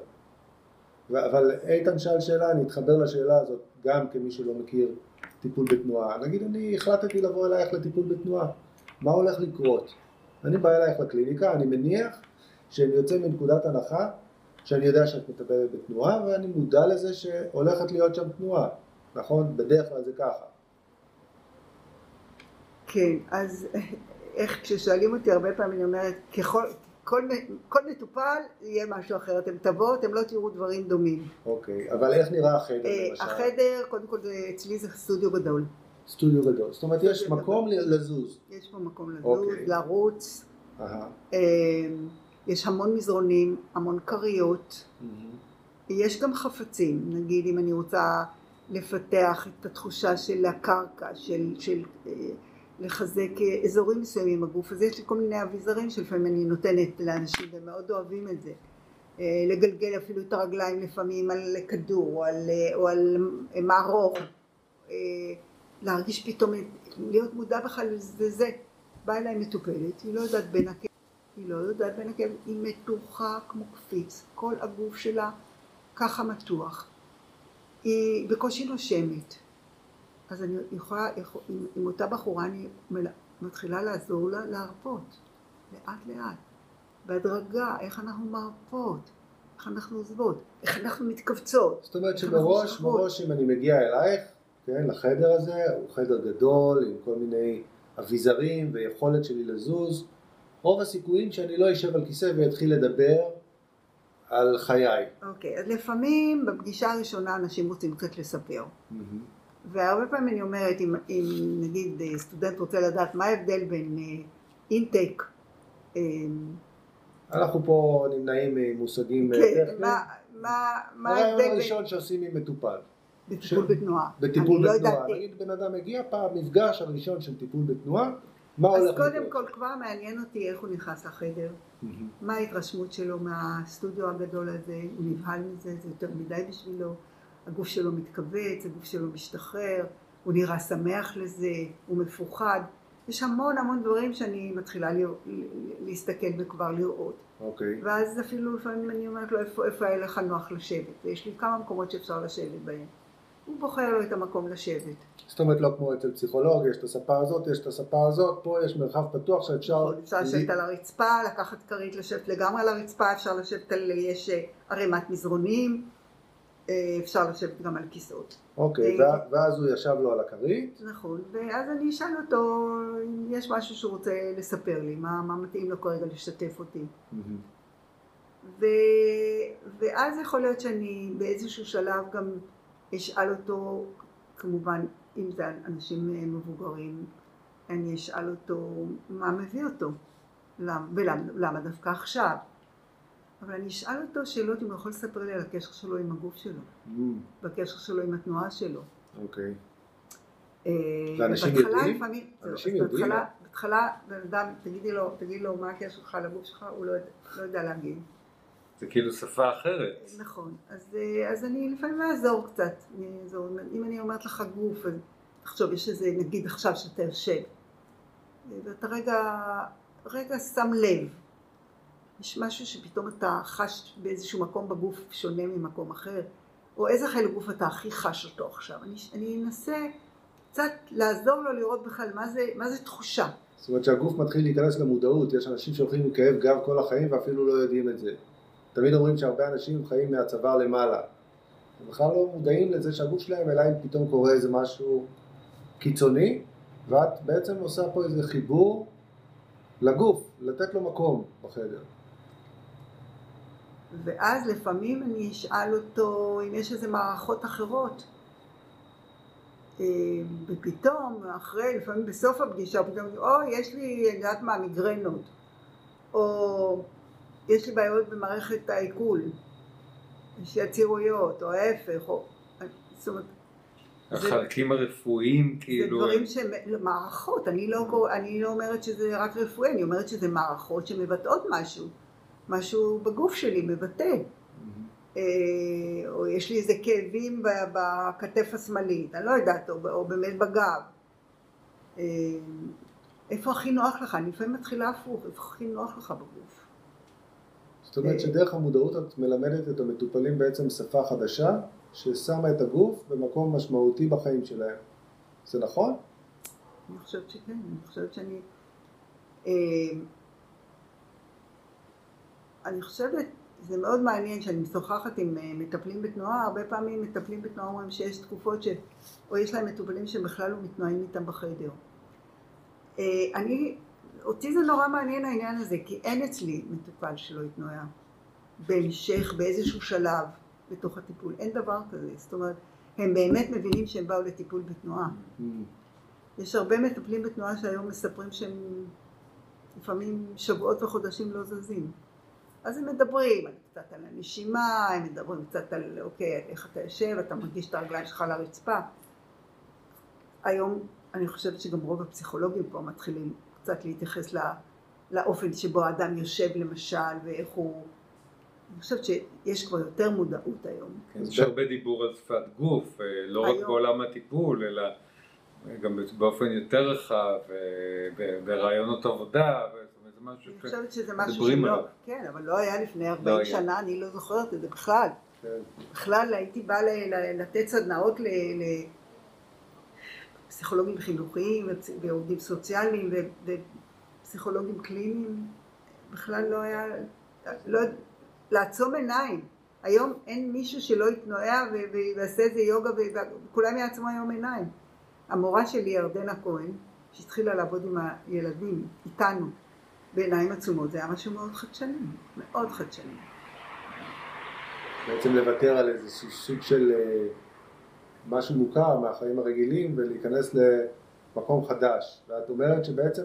אבל איתן שאל שאלה, אני אתחבר לשאלה הזאת, גם כמי שלא מכיר טיפול בתנועה. נגיד אני החלטתי לבוא אלייך לטיפול בתנועה, מה הולך לקרות? אני בא אלייך לקליניקה, אני מניח שאני יוצא מנקודת הנחה שאני יודע שאת מטפלת בתנועה, ואני מודע לזה שהולכת להיות שם תנועה, נכון? בדרך כלל זה ככה. כן, אז איך כששואלים אותי הרבה פעמים אני אומרת, ככל, כל, כל מטופל יהיה משהו אחר, אתם תבואו, אתם לא תראו דברים דומים. אוקיי, אבל איך נראה החדר אה, למשל? החדר, קודם כל זה, אצלי זה סטודיו גדול. סטודיו גדול, זאת אומרת יש מקום גדול. לזוז. יש פה מקום לזוז, אוקיי. לרוץ, אהה. יש המון מזרונים, המון כריות, יש גם חפצים, נגיד אם אני רוצה לפתח את התחושה של הקרקע, של, של אה, לחזק אה, אזורים מסוימים בגוף, אז יש לי כל מיני אביזרים שלפעמים אני נותנת לאנשים והם מאוד אוהבים את זה. אה, לגלגל אפילו את הרגליים לפעמים על כדור או על, או על מערוך, אה, להרגיש פתאום, להיות מודע בכלל לזה. באה אליי מטופלת, היא לא יודעת בין הכאב, היא לא יודעת בין הכאב, היא מתוחה כמו קפיץ, כל הגוף שלה ככה מתוח. היא בקושי נושמת. אז אני יכולה, יכול, עם, עם אותה בחורה אני מתחילה לעזור לה להרפות, לאט לאט, בהדרגה, איך אנחנו מרפות, איך אנחנו עוזבות, איך אנחנו מתכווצות. זאת אומרת שמראש, שוכבות. מראש אם אני מגיע אלייך, כן, לחדר הזה, הוא חדר גדול עם כל מיני אביזרים ויכולת שלי לזוז, רוב הסיכויים שאני לא אשב על כיסא ואתחיל לדבר על חיי. אוקיי, אז לפעמים בפגישה הראשונה אנשים רוצים קצת לספר. והרבה פעמים אני אומרת, אם, אם נגיד אה, סטודנט רוצה לדעת מה ההבדל בין אה, אינטייק. אנחנו פה נמנעים ממושגים אה, כן, טכניים. מה- מה מה הרעיון ההבדל בין- הראשון שעושים עם מטופל. בטיפול ש- בתנועה? בטיפול לא בתנועה. יודעת- נגיד בן אדם מגיע פעם, מפגש הראשון של טיפול בתנועה, מה אז קודם? כל כבר מעניין אותי איך הוא נכנס לחדר. מה ההתרשמות שלו מהסטודיו הגדול הזה, הוא נבהל מזה, זה יותר מדי בשבילו, הגוף שלו מתכווץ, הגוף שלו משתחרר, הוא נראה שמח לזה, הוא מפוחד, יש המון המון דברים שאני מתחילה לרא- להסתכל וכבר לראות. אוקיי. ואז אפילו לפעמים אני אומרת לו איפה, איפה היה לך נוח לשבת, ויש לי כמה מקומות שאפשר לשבת בהם. הוא בוחר לו את המקום לשבת. זאת אומרת לא כמו אצל פסיכולוג, יש את הספה הזאת, יש את הספה הזאת, פה יש מרחב פתוח שאפשר... אפשר לשבת על הרצפה, לקחת כרית, לשבת לגמרי על הרצפה, אפשר לשבת על, יש אה, ערימת מזרונים, אה, אפשר לשבת גם על כיסאות. אוקיי, אה, ואז הוא ישב לו על הכרית, נכון, ואז אני אשאל אותו אם יש משהו שהוא רוצה לספר לי, מה, מה מתאים לו כרגע לשתף אותי. ו... ואז יכול להיות שאני באיזשהו שלב גם אשאל אותו, כמובן, אם זה אנשים אה, מבוגרים, אני אשאל אותו מה מביא אותו, למ... ולמה למה דווקא עכשיו. אבל אני אשאל אותו שאלות אם הוא יכול לספר לי על הקשר שלו עם הגוף שלו, מהמם. בקשר שלו עם התנועה שלו. אוקיי. אה, ואנשים יודעים? זהו, אנשים יודעים? בהתחלה, בן אדם, תגידי לו, תגיד לו מה הקשר שלך לגוף שלך, הוא לא לא יודע להגיד. זה כאילו שפה אחרת. נכון, אז, אה, אז אני לפעמים אעזור קצת, אני אעזור. אם אני אומרת לך גוף, אז תחשוב, יש איזה, נגיד עכשיו שאתה יושב, אה, ואתה רגע, רגע שם לב, יש משהו שפתאום אתה חש באיזשהו מקום בגוף שונה ממקום אחר, או איזה חלק גוף אתה הכי חש אותו עכשיו. אני, אני אנסה קצת לעזור לו לראות בכלל מה זה, מה זה תחושה. זאת אומרת שהגוף מתחיל להיכנס למודעות, יש אנשים שהולכים עם כאב גב כל החיים ואפילו לא יודעים את זה. תמיד אומרים שהרבה אנשים חיים מהצוואר למעלה. הם בכלל לא מודעים לזה שהגוף שלהם, אלא אם פתאום קורה איזה משהו קיצוני, ואת בעצם עושה פה איזה חיבור לגוף, לתת לו מקום בחדר. ואז לפעמים אני אשאל אותו אם יש איזה מערכות אחרות. אה, ופתאום, אחרי, לפעמים בסוף הפגישה, פתאום, או יש לי, אני יודעת מה, מיגרנות, או יש לי בעיות במערכת העיכול, יש לי עצירויות, או ההפך, או... זאת אומרת, החלקים הרפואיים זה כאילו... דברים שהם מערכות, אני לא, אני לא אומרת שזה רק רפואי, אני אומרת שזה מערכות שמבטאות משהו, משהו בגוף שלי מבטא. אה, או יש לי איזה כאבים בכתף השמאלית, אני לא יודעת, או, או באמת בגב. אה, איפה הכי נוח לך? אני לפעמים מתחילה הפוך, איפה הכי נוח לך בגוף? זאת אומרת שדרך המודעות את מלמדת את המטופלים בעצם שפה חדשה, ששמה את הגוף במקום משמעותי בחיים שלהם. זה נכון? אני חושבת שכן, אני חושבת שאני... אה, אני חושבת, זה מאוד מעניין שאני משוחחת עם אה, מטפלים בתנועה, הרבה פעמים מטפלים בתנועה אומרים שיש תקופות ש... או יש להם מטופלים שבכלל לא מתנועים איתם בחדר. אה, אני, אותי זה נורא מעניין העניין הזה, כי אין אצלי מטופל שלא יתנועה בהמשך, באיזשהו שלב בתוך הטיפול, אין דבר כזה, זאת אומרת, הם באמת מבינים שהם באו לטיפול בתנועה. יש הרבה מטפלים בתנועה שהיום מספרים שהם לפעמים שבועות וחודשים לא זזים. אז הם מדברים קצת על הנשימה, הם מדברים קצת על אוקיי, איך אתה יושב, אתה מרגיש את הרגליים שלך על הרצפה. היום אני חושבת שגם רוב הפסיכולוגים פה מתחילים קצת להתייחס לא, לאופן שבו האדם יושב למשל, ואיך הוא... אני חושבת שיש כבר יותר מודעות היום. כן, יש הרבה דיבור על שפת גוף, אה, לא רק היום- בעולם הטיפול, אלא גם באופן יותר רחב, אה, ברעיונות עבודה, זאת אומרת, זה משהו אני ש... חושבת שזה משהו שלא... עליו. כן, אבל לא היה לפני 40 היה. שנה, אני לא זוכרת את זה בכלל. כן. בכלל הייתי באה ל- ל- לתת סדנאות לפסיכולוגים חינוכיים ועובדים סוציאליים ופסיכולוגים קליניים, בכלל לא היה, לא, לעצום עיניים. היום אין מישהו שלא יתנועע ויעשה איזה יוגה וכולם יעצמו היום עיניים. המורה שלי, ירדנה כהן, שהתחילה לעבוד עם הילדים, איתנו, בעיניים עצומות, זה היה משהו מאוד חדשני, מאוד חדשני. בעצם לוותר על איזה סוג של אה, משהו מוכר מהחיים הרגילים ולהיכנס למקום חדש. ואת אומרת שבעצם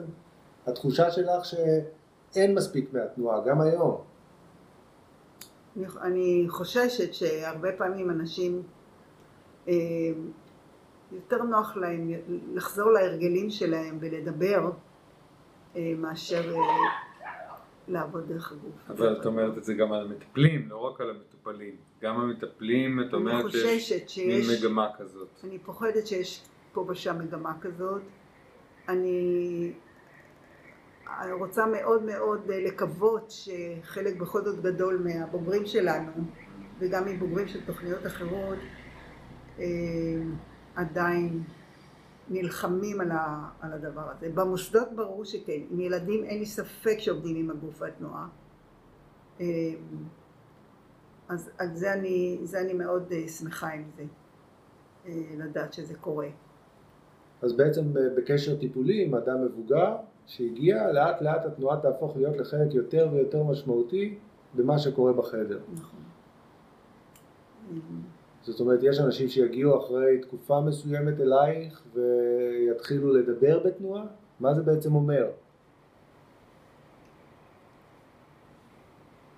התחושה שלך שאין מספיק מהתנועה, גם היום. אני, חוששת שהרבה פעמים אנשים, אה, יותר נוח להם לחזור להרגלים שלהם ולדבר אה, מאשר אה, לעבוד דרך הגוף. אבל את אומרת את זה גם על המטפלים, לא רק על המטופלים. גם המטפלים, את אומרת שיש... מין מגמה כזאת. אני פוחדת שיש פה ושם מגמה כזאת. אני רוצה מאוד מאוד לקוות שחלק בכל זאת גדול מהבוגרים שלנו וגם מבוגרים של תוכניות אחרות אה, עדיין נלחמים על, ה, על הדבר הזה. במוסדות ברור שכן, עם ילדים אין לי ספק שעובדים עם הגוף והתנועה. אה, אז על זה אני, זה אני מאוד אה, שמחה עם זה, לדעת שזה קורה. אז בעצם בקשר טיפולי עם אדם מבוגר שהגיע, לאט לאט התנועה תהפוך להיות לחלק יותר ויותר משמעותי במה שקורה בחדר. נכון. זאת אומרת, יש אנשים שיגיעו אחרי תקופה מסוימת אלייך ויתחילו לדבר בתנועה? מה זה בעצם אומר?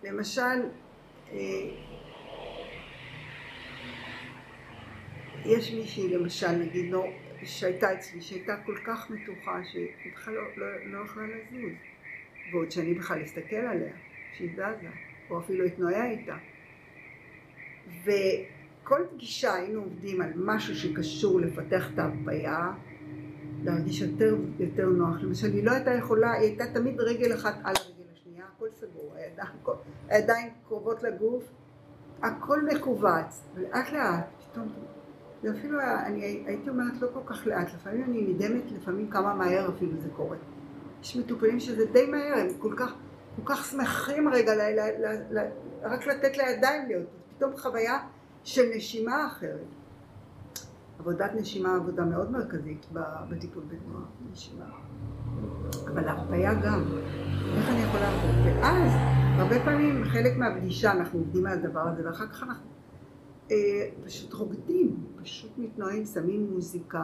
למשל, אה, יש מישהי, למשל, נגיד, לא, שהייתה אצלי, שהייתה כל כך מתוחה, שהיא בכלל לא, לא, לא יכלה לזוז. ועוד שאני בכלל אסתכל עליה, שהיא זזה, או אפילו התנועה איתה. וכל פגישה היינו עובדים על משהו שקשור לפתח את ההרפאיה, להרגיש יותר ויותר נוח. למשל, היא לא הייתה יכולה, היא הייתה תמיד רגל אחת על הרגל השנייה, הכל סגור, הידיים קרובות לגוף, הכל מכווץ, ולאט לאט פתאום זה אפילו, אני הייתי אומרת לא כל כך לאט, לפעמים אני נדהמת, לפעמים כמה מהר אפילו זה קורה. יש מטופלים שזה די מהר, הם כל כך, כל כך שמחים רגע ל, ל, ל, ל, רק לתת לידיים להיות, פתאום חוויה של נשימה אחרת. עבודת נשימה עבודה מאוד מרכזית בטיפול בתנועה, נשימה. אבל הרפאיה גם, איך אני יכולה לעבוד? ואז, הרבה פעמים, חלק מהפגישה אנחנו עובדים על הדבר הזה, ואחר כך אנחנו אה, פשוט רוקדים, פשוט מתנועים, שמים מוזיקה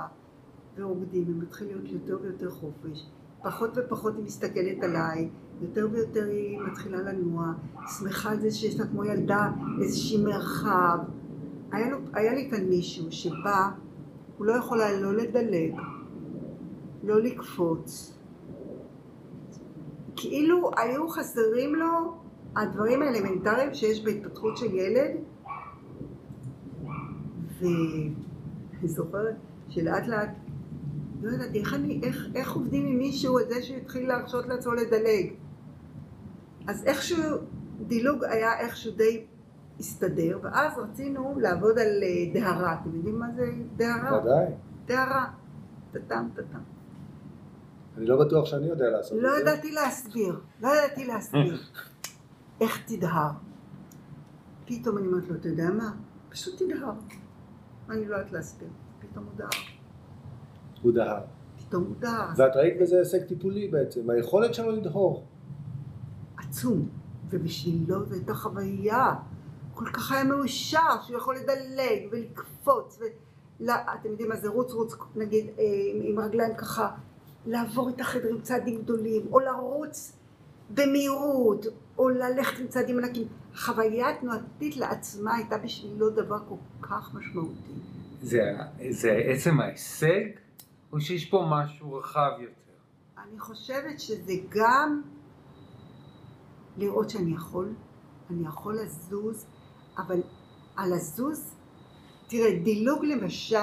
ורוקדים, ומתחיל להיות יותר ויותר חופש. פחות ופחות היא מסתכלת עליי, יותר ויותר היא מתחילה לנוע, שמחה על זה שיש לה כמו ילדה איזושהי מרחב. היה, לו, היה לי כאן מישהו שבא, הוא לא יכול היה לא לדלג, לא לקפוץ. כאילו היו חסרים לו הדברים האלמנטריים שיש בהתפתחות של ילד, ואני זוכרת שלאט לאט, לא ידעתי איך, אני, איך, איך עובדים עם מישהו את זה שהתחיל להרשות לעצמו לדלג. אז איכשהו, דילוג היה איכשהו די הסתדר, ואז רצינו לעבוד על אה, דהרה. אתם יודעים מה זה דהרה? ודאי. דהרה. טאטם טאטם. אני לא בטוח שאני יודע לעשות לא את זה. לא ידעתי להסביר, לא ידעתי להסביר. איך תדהר. פתאום אני אומרת לו, אתה יודע מה? פשוט תדהר. אני לא יודעת להסביר. פתאום הוא דהר. הוא דהר. פתאום הוא דהר. ואת ראית בזה הישג טיפולי בעצם, היכולת שלו לדהור. עצום. ובשבילו זו הייתה חוויה. כל כך היה מאושר שהוא יכול לדלג ולקפוץ. ו... לא, אתם יודעים מה זה רוץ רוץ, נגיד, אה, עם רגליים ככה, לעבור את החדר עם צעדים גדולים, או לרוץ במהירות, או ללכת עם צעדים ענקים. החוויה התנועתית לעצמה הייתה בשבילו דבר כל כך משמעותי. זה, זה עצם ההישג, או שיש פה משהו רחב יותר? אני חושבת שזה גם לראות שאני יכול, אני יכול לזוז, אבל על לזוז, תראה, דילוג למשל,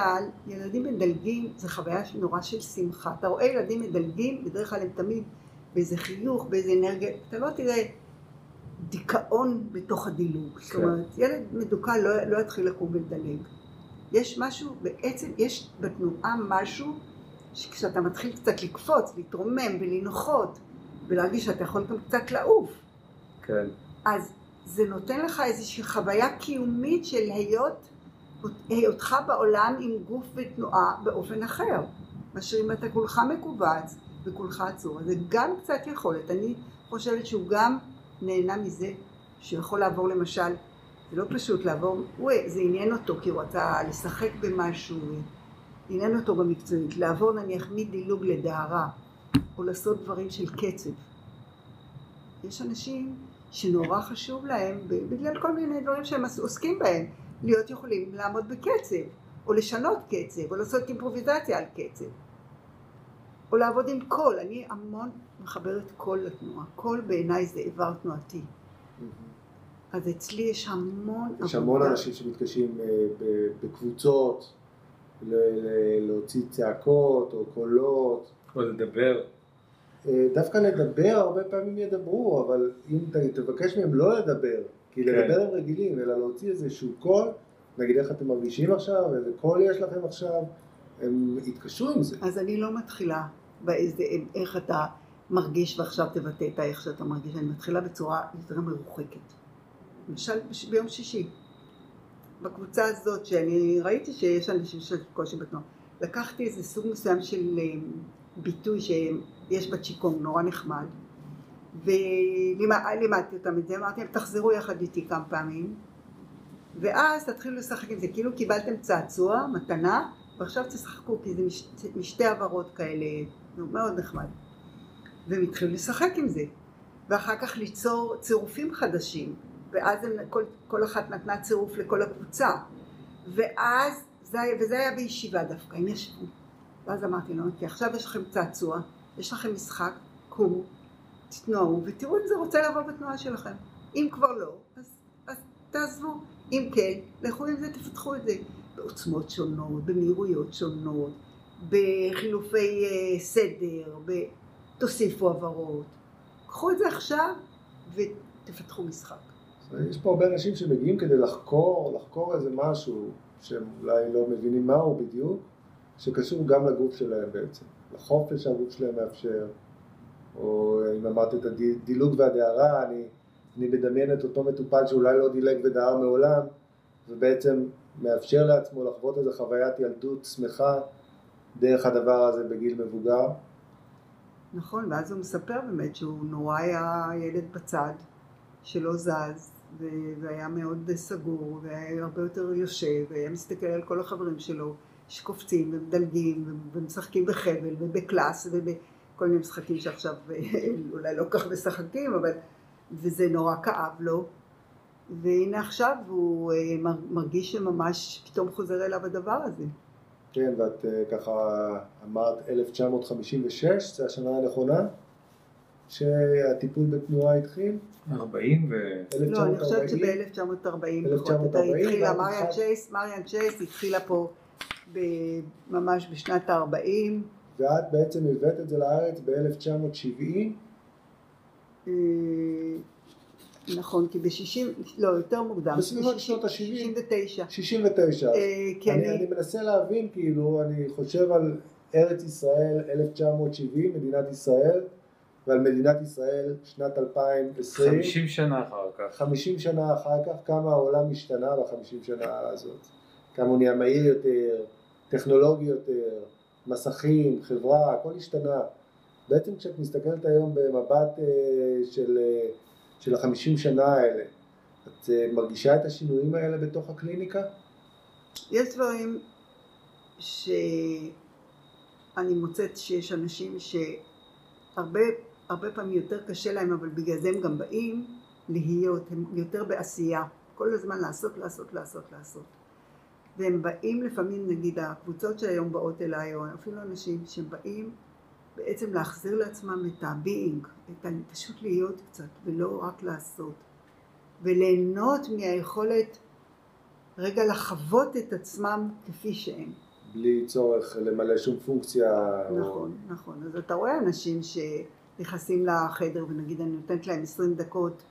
ילדים מדלגים, זה חוויה נורא של שמחה. אתה רואה ילדים מדלגים, בדרך כלל הם תמיד באיזה חיוך, באיזה אנרגיה, אתה לא תראה דיכאון בתוך הדילוג. כן. זאת אומרת, ילד מדוכא לא, לא יתחיל לקום ולדלג. יש משהו, בעצם יש בתנועה משהו שכשאתה מתחיל קצת לקפוץ, להתרומם ולנחות ולהרגיש שאתה יכול גם קצת לעוף. כן. אז זה נותן לך איזושהי חוויה קיומית של היות, היותך בעולם עם גוף ותנועה באופן אחר. מאשר אם אתה כולך מכווץ וכולך עצור. זה גם קצת יכולת. אני חושבת שהוא גם נהנה מזה שהוא יכול לעבור למשל, זה לא פשוט לעבור, הוא, זה עניין אותו כי הוא רצה לשחק במשהו, עניין אותו במקצועית, לעבור נניח מדילוג לדהרה, או לעשות דברים של קצב. יש אנשים שנורא חשוב להם, בגלל כל מיני דברים שהם עוסקים בהם, להיות יכולים לעמוד בקצב, או לשנות קצב, או לעשות אימפרוביזציה על קצב, או לעבוד עם קול. אני המון מחברת קול לתנועה. קול בעיניי זה איבר תנועתי. אז אצלי יש המון יש המון אנשים שמתקשים אה, בקבוצות, להוציא צעקות או קולות. או לדבר. אה, דווקא לדבר הרבה פעמים ידברו, אבל אם תבקש מהם לא לדבר, כי כן. לדבר הם רגילים, אלא להוציא איזשהו קול, נגיד איך אתם מרגישים עכשיו, איזה קול יש לכם עכשיו, הם יתקשרו עם זה. אז אני לא מתחילה באיזה, איך אתה מרגיש ועכשיו תבטא את האיך שאתה מרגיש, אני מתחילה בצורה יותר מרוחקת. למשל ביום שישי, בקבוצה הזאת שאני ראיתי שיש אנשים שיש קושי בתנועה, לקחתי איזה סוג מסוים של אה, ביטוי שיש בצ'יקונג, נורא נחמד, ולימדתי אותם את זה, אמרתי להם תחזרו יחד איתי כמה פעמים, ואז תתחילו לשחק עם זה, כאילו קיבלתם צעצוע, מתנה, ועכשיו תשחקו, כי זה מש, משתי עברות כאלה, מאוד נחמד. והם התחילו לשחק עם זה, ואחר כך ליצור צירופים חדשים, ואז הם, כל, כל אחת נתנה צירוף לכל הקבוצה, ואז, זה, וזה היה בישיבה דווקא, הם ישבו. ואז אמרתי לו, כי עכשיו יש לכם צעצוע, יש לכם משחק, קומו, תתנועו, ותראו אם זה רוצה לבוא בתנועה שלכם. אם כבר לא, אז, אז תעזבו. אם כן, לכו עם זה, תפתחו את זה. בעוצמות שונות, במהירויות שונות, בחילופי uh, סדר, תוסיפו הבהרות. קחו את זה עכשיו ותפתחו משחק. יש פה הרבה אנשים שמגיעים כדי לחקור, לחקור איזה משהו שהם אולי לא מבינים מהו בדיוק, שקשור גם לגוף שלהם בעצם, לחופש שהגוף שלהם מאפשר, או אם אמרת את הדילוג והדהרה, אני, אני מדמיין את אותו מטופל שאולי לא דילג ודהר מעולם, ובעצם מאפשר לעצמו לחוות איזו חוויית ילדות שמחה דרך הדבר הזה בגיל מבוגר. נכון, ואז הוא מספר באמת שהוא נורא היה ילד בצד, שלא זז, והיה מאוד סגור, והיה הרבה יותר יושב, והיה מסתכל על כל החברים שלו שקופצים ומדלגים ומשחקים בחבל ובקלאס ובכל מיני משחקים שעכשיו אולי לא כך משחקים, אבל... וזה נורא כאב לו. והנה עכשיו הוא אה, מרגיש שממש פתאום חוזר אליו הדבר הזה. כן, ואת אה, ככה אמרת 1956, זו השנה הנכונה, שהטיפול בתנועה התחיל? 40 ו... לא, אני חושבת שב-1940 התחילה, מריאן צ'ייס, מריאן צ'ייס התחילה פה ממש בשנת ה-40. ואת בעצם הבאת את זה לארץ ב-1970? נכון, כי ב-60, לא, יותר מוקדם. בסביבות שנות ה-70. 69. 69. אה, כן. אני, אני מנסה להבין, כאילו, אני חושב על ארץ ישראל 1970, מדינת ישראל, ועל מדינת ישראל שנת 2020. 50 שנה אחר כך. 50 שנה אחר כך, כמה העולם השתנה ב-50 שנה הזאת. כמה הוא נהיה מהיר יותר, טכנולוגי יותר, מסכים, חברה, הכל השתנה. בעצם כשאת מסתכלת היום במבט אה, של... אה, של החמישים שנה האלה. את אה, מרגישה את השינויים האלה בתוך הקליניקה? יש דברים שאני מוצאת שיש אנשים שהרבה הרבה פעמים יותר קשה להם, אבל בגלל זה הם גם באים להיות, הם יותר בעשייה. כל הזמן לעשות, לעשות, לעשות, לעשות. והם באים לפעמים, נגיד הקבוצות שהיום באות אליי, או אפילו אנשים שבאים בעצם להחזיר לעצמם את ה-being, את. פשוט להיות קצת, ולא רק לעשות. וליהנות מהיכולת רגע לחוות את עצמם כפי שהם. בלי צורך למלא שום פונקציה. נכון, או... נכון. אז אתה רואה אנשים שנכנסים לחדר ונגיד אני נותנת להם 20 דקות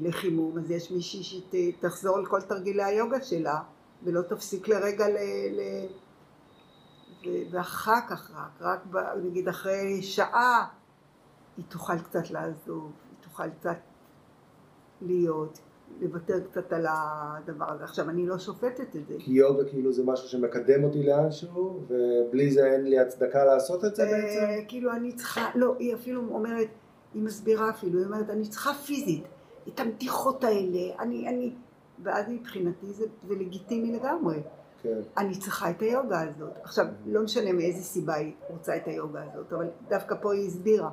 לחימום, אז יש מישהי שתחזור על כל תרגילי היוגה שלה ולא תפסיק לרגע ל... ל... ואחר כך רק, רק נגיד אחרי שעה היא תוכל קצת לעזוב, היא תוכל קצת להיות, לוותר קצת על הדבר הזה. עכשיו, אני לא שופטת את זה. כי יוגה כאילו זה משהו שמקדם אותי לאנשהו, ובלי זה אין לי הצדקה לעשות את זה אה, בעצם? כאילו אני צריכה, לא, היא אפילו אומרת, היא מסבירה אפילו, היא אומרת, אני צריכה פיזית, את המתיחות האלה, אני, אני, ואז מבחינתי זה, זה לגיטימי לגמרי. כן. אני צריכה את היוגה הזאת. עכשיו, לא משנה מאיזה סיבה היא רוצה את היוגה הזאת, אבל דווקא פה היא הסבירה.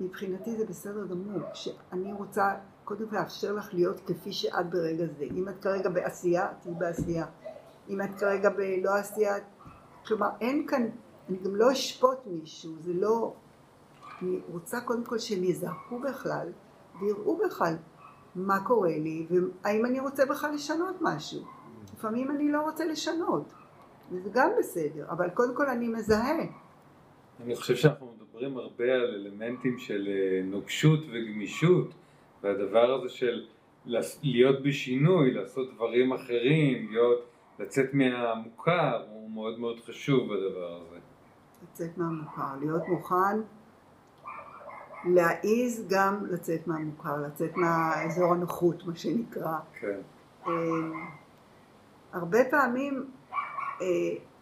מבחינתי זה בסדר גמור, שאני רוצה קודם לאפשר לך להיות כפי שאת ברגע זה. אם את כרגע בעשייה, תהיי בעשייה. אם את כרגע בלא עשייה, כלומר אין כאן, אני גם לא אשפוט מישהו, זה לא... אני רוצה קודם כל שהם יזרקו בכלל, ויראו בכלל מה קורה לי, והאם אני רוצה בכלל לשנות משהו. לפעמים אני לא רוצה לשנות, וזה גם בסדר, אבל קודם כל אני מזהה. אני חושב שאנחנו מדברים הרבה על אלמנטים של אה, נוקשות וגמישות, והדבר הזה של להיות בשינוי, לעשות דברים אחרים, להיות, לצאת מהמוכר, הוא מאוד מאוד חשוב בדבר הזה. לצאת מהמוכר, להיות מוכן להעיז גם לצאת מהמוכר, לצאת מהאזור הנוחות, מה שנקרא. כן. אה, הרבה פעמים אה,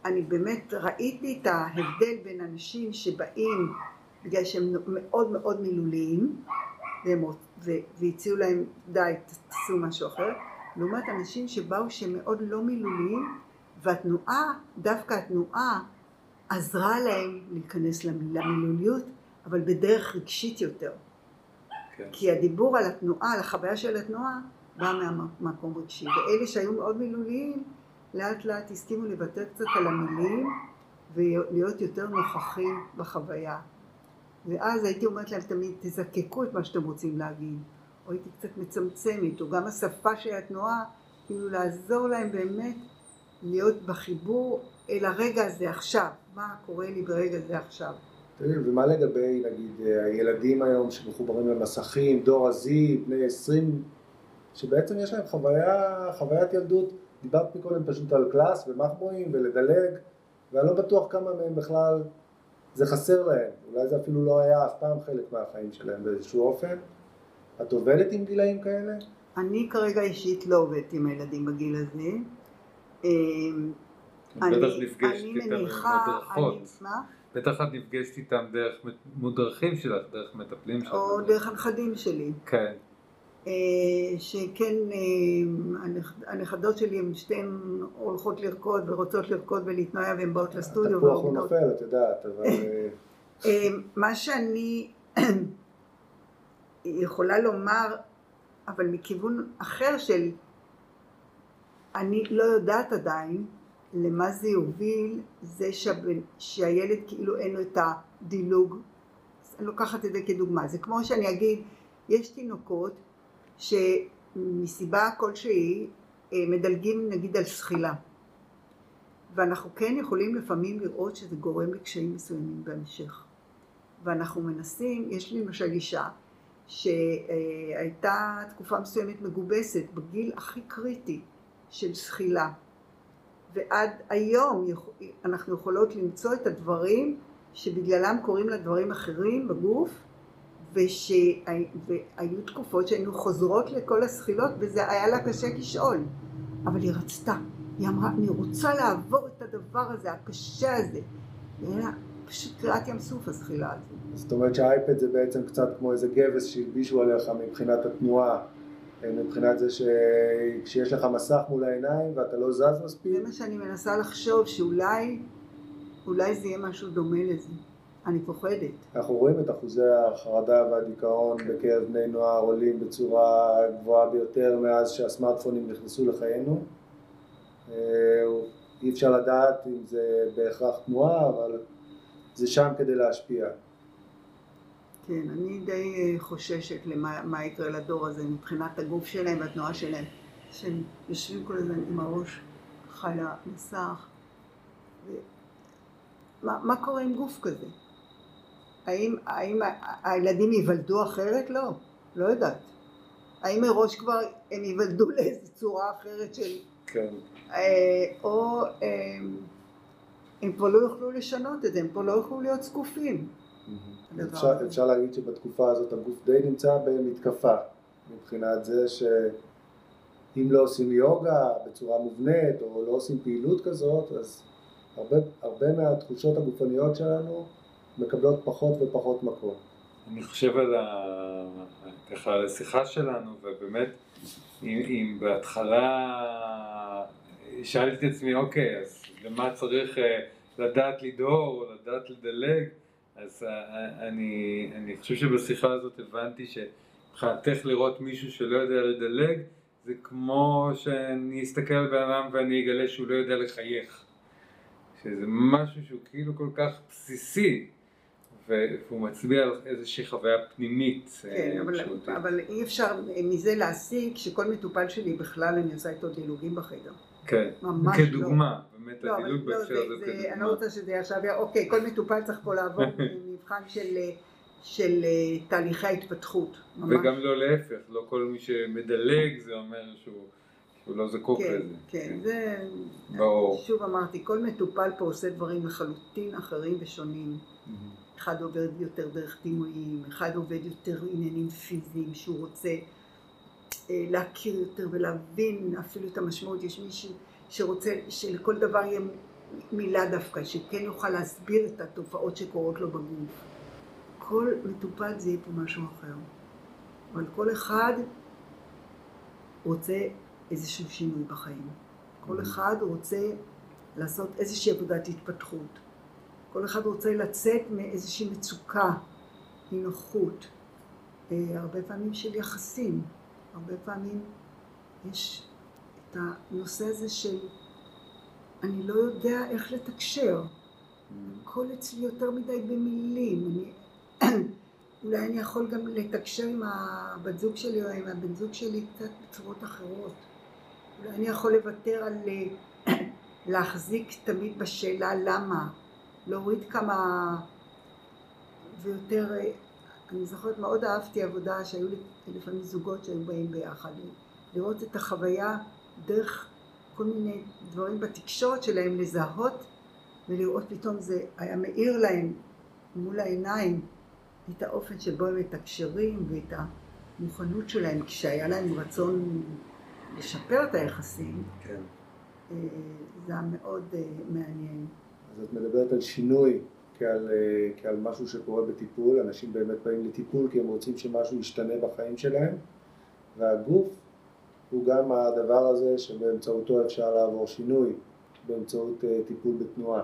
אני באמת ראיתי את ההבדל בין אנשים שבאים בגלל שהם מאוד מאוד מילוליים והציעו להם די תעשו משהו אחר לעומת אנשים שבאו שהם מאוד לא מילוליים והתנועה, דווקא התנועה עזרה להם להיכנס למילוליות אבל בדרך רגשית יותר כן. כי הדיבור על התנועה, על החוויה של התנועה בא מהמקום רגשי ואלה שהיו מאוד מילוליים לאט לאט הסכימו לוותר קצת על המילים ולהיות יותר נוכחים בחוויה. ואז הייתי אומרת להם תמיד, תזקקו את מה שאתם רוצים להגיד, או הייתי קצת מצמצמת, או גם השפה של התנועה, כאילו לעזור להם באמת להיות בחיבור אל הרגע הזה עכשיו, מה קורה לי ברגע זה עכשיו. ומה לגבי, נגיד, הילדים היום שמחוברים למסכים, דור ה-Z, בני 20, שבעצם יש להם חוויה, חוויית ילדות דיברת מקודם פשוט על קלאס ומחבואים ולדלג, ואני לא בטוח כמה מהם בכלל זה חסר להם, אולי זה אפילו לא היה אף פעם חלק מהחיים שלהם באיזשהו אופן. את עובדת עם גילאים כאלה? אני כרגע אישית לא עובדת עם הילדים בגיל הזה. אמ, בטח נפגשת איתם מדרכות. בטח את נפגשת איתם דרך מודרכים שלך, דרך מטפלים שלך. או דרך הנכדים שלי. כן. אה, שכן אה, הנכדות שלי הן שתיהן הולכות לרקוד ורוצות לרקוד ולהתנועע והן באות לסטודיו. התפוח הוא נופל, את יודעת, אבל... אה, מה שאני יכולה לומר, אבל מכיוון אחר של אני לא יודעת עדיין למה זה יוביל, זה שהבן, שהילד כאילו אין לו את הדילוג. אני לוקחת את זה כדוגמה. זה כמו שאני אגיד, יש תינוקות שמסיבה כלשהי אה, מדלגים נגיד על זחילה ואנחנו כן יכולים לפעמים לראות שזה גורם לקשיים מסוימים בהמשך ואנחנו מנסים, יש לי למשל אישה שהייתה תקופה מסוימת מגובסת בגיל הכי קריטי של זחילה ועד היום אנחנו יכולות למצוא את הדברים שבגללם קורים לה דברים אחרים בגוף ושהיו תקופות שהיינו חוזרות לכל הזחילות וזה היה לה קשה כשאול אבל היא רצתה, היא אמרה אני רוצה לעבור את הדבר הזה הקשה הזה. זה היה פשוט קריאת ים סוף הזחילה הזו זאת אומרת שהאייפד זה בעצם קצת כמו איזה גבס שהלבישו עליך מבחינת התנועה מבחינת זה שכשיש לך מסך מול העיניים ואתה לא זז מספיק זה מה שאני מנסה לחשוב שאולי אולי זה יהיה משהו דומה לזה אני פוחדת. אנחנו רואים את אחוזי החרדה והדיכאון בקרב בני נוער עולים בצורה גבוהה ביותר מאז שהסמארטפונים נכנסו לחיינו. אה, אי אפשר לדעת אם זה בהכרח תנועה, אבל זה שם כדי להשפיע. כן, אני די אה, חוששת למה יקרה לדור הזה מבחינת הגוף שלהם והתנועה שלהם, שהם יושבים כל הזמן עם הראש חי המסך. ו... מה, מה קורה עם גוף כזה? האם, האם הילדים ייוולדו אחרת? לא, לא יודעת. האם מראש כבר הם ייוולדו לאיזו צורה אחרת של... כן. אה, או אה, הם כבר לא יוכלו לשנות את זה, הם כבר לא יוכלו להיות זקופים. אפשר, אפשר להגיד שבתקופה הזאת הגוף די נמצא במתקפה מבחינת זה שאם לא עושים יוגה בצורה מובנית או לא עושים פעילות כזאת אז הרבה, הרבה מהתחושות הגופניות שלנו מקבלות פחות ופחות מקום. אני חושב על, ה... ככה, על השיחה שלנו, ובאמת, אם, אם בהתחלה שאלתי את עצמי, אוקיי, אז למה צריך אה, לדעת לדהור או לדעת לדלג? אז אה, אני, אני חושב שבשיחה הזאת הבנתי שמבחינתך לראות מישהו שלא יודע לדלג, זה כמו שאני אסתכל על בן אדם ואני אגלה שהוא לא יודע לחייך. שזה משהו שהוא כאילו כל כך בסיסי, והוא מצביע על איזושהי חוויה פנימית. כן, אה, אבל, אבל אי אפשר מזה להסיק שכל מטופל שלי בכלל אני עושה איתו דילוגים בחדר. כן, ממש כדוגמה, לא. באמת לא, הדילוג לא, בהקשר הזה כדוגמה. אני לא רוצה שזה עכשיו, אוקיי, כל מטופל צריך פה לעבור מבחן של... של אה, תהליכי ההתפתחות. ממש. וגם לא להפך, לא כל מי שמדלג זה אומר שהוא, שהוא לא זקוק כן, לזה. כן, כן, זה... ברור. שוב אמרתי, כל מטופל פה עושה דברים לחלוטין אחרים ושונים. אחד עובד יותר דרך דימויים, אחד עובד יותר עניינים פיזיים שהוא רוצה אה, להכיר יותר ולהבין אפילו את המשמעות. יש מישהו שרוצה שלכל דבר יהיה מילה דווקא, שכן יוכל להסביר את התופעות שקורות לו בגוף. כל מטופל זה יהיה פה משהו אחר. אבל כל אחד רוצה איזשהו שינוי בחיים. כל mm-hmm. אחד רוצה לעשות איזושהי עבודת התפתחות. כל אחד רוצה לצאת מאיזושהי מצוקה, מנוחות. אה, הרבה פעמים של יחסים. הרבה פעמים יש את הנושא הזה של אני לא יודע איך לתקשר. הכל אצלי יותר מדי במילים. אני אולי אני יכול גם לתקשר עם הבת זוג שלי או עם הבן זוג שלי קצת בצורות אחרות. אולי אני יכול לוותר על להחזיק תמיד בשאלה למה, להוריד כמה ויותר, אה, אני זוכרת מאוד אהבתי עבודה שהיו לי לפעמים זוגות שהיו באים ביחד, לראות את החוויה דרך כל מיני דברים בתקשורת שלהם, לזהות ולראות פתאום זה היה מאיר להם מול העיניים את האופן שבו הם מתקשרים ואת המוכנות שלהם כשהיה להם רצון לשפר את היחסים, כן. אה, זה היה מאוד אה, מעניין. אז את מדברת על שינוי כעל, אה, כעל משהו שקורה בטיפול, אנשים באמת באים לטיפול כי הם רוצים שמשהו ישתנה בחיים שלהם, והגוף הוא גם הדבר הזה שבאמצעותו אפשר לעבור שינוי, באמצעות טיפול בתנועה.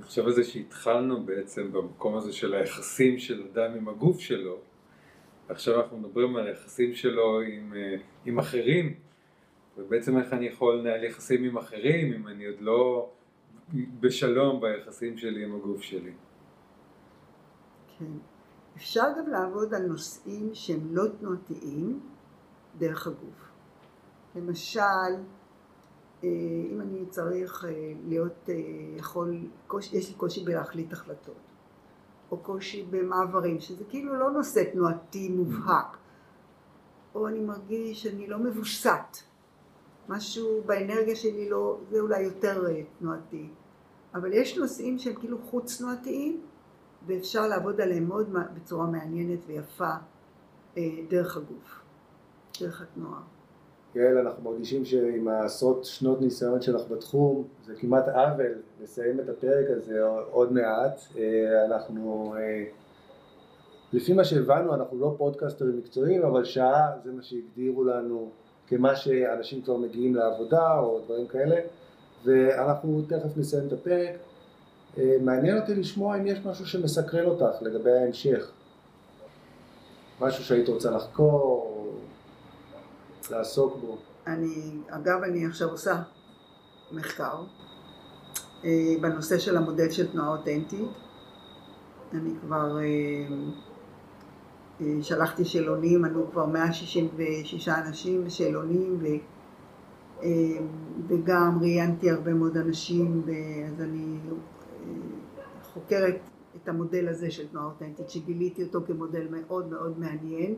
אני חושב על זה שהתחלנו בעצם במקום הזה של היחסים של אדם עם הגוף שלו, ועכשיו אנחנו מדברים על היחסים שלו עם, אה, עם אחרים, ובעצם איך אני יכול לנהל יחסים עם אחרים אם אני עוד לא בשלום ביחסים שלי עם הגוף שלי. כן. אפשר גם לעבוד על נושאים שהם לא תנועתיים דרך הגוף. למשל, אה, אם אני צריך אה, להיות אה, יכול, יש לי קושי בלהחליט החלטות, או קושי במעברים, שזה כאילו לא נושא תנועתי מובהק, או אני מרגיש שאני לא מבוסת, משהו באנרגיה שלי לא, זה אולי יותר תנועתי, אבל יש נושאים שהם כאילו חוץ תנועתיים, ואפשר לעבוד עליהם מאוד בצורה מעניינת ויפה דרך הגוף, דרך התנועה. יעל, אנחנו מרגישים שעם העשרות שנות ניסיון שלך בתחום, זה כמעט עוול לסיים את הפרק הזה עוד מעט. אה, אנחנו, אה, לפי מה שהבנו, אנחנו לא פודקאסטרים מקצועיים, אבל שעה זה מה שהגדירו לנו כמה שאנשים כבר מגיעים לעבודה או דברים כאלה, ואנחנו תכף נסיים את הפרק. אה, מעניין אותי לשמוע אם יש משהו שמסקרן אותך לגבי ההמשך. משהו שהיית רוצה לחקור, לעסוק בו. אני, אגב, אני עכשיו עושה מחקר אה, בנושא של המודל של תנועה אותנטית. אני כבר אה, שלחתי שאלונים, ענו כבר 166 אנשים בשאלונים, ו, וגם ראיינתי הרבה מאוד אנשים, אז אני חוקרת את המודל הזה של תנועה אותנטית, שגיליתי אותו כמודל מאוד מאוד מעניין.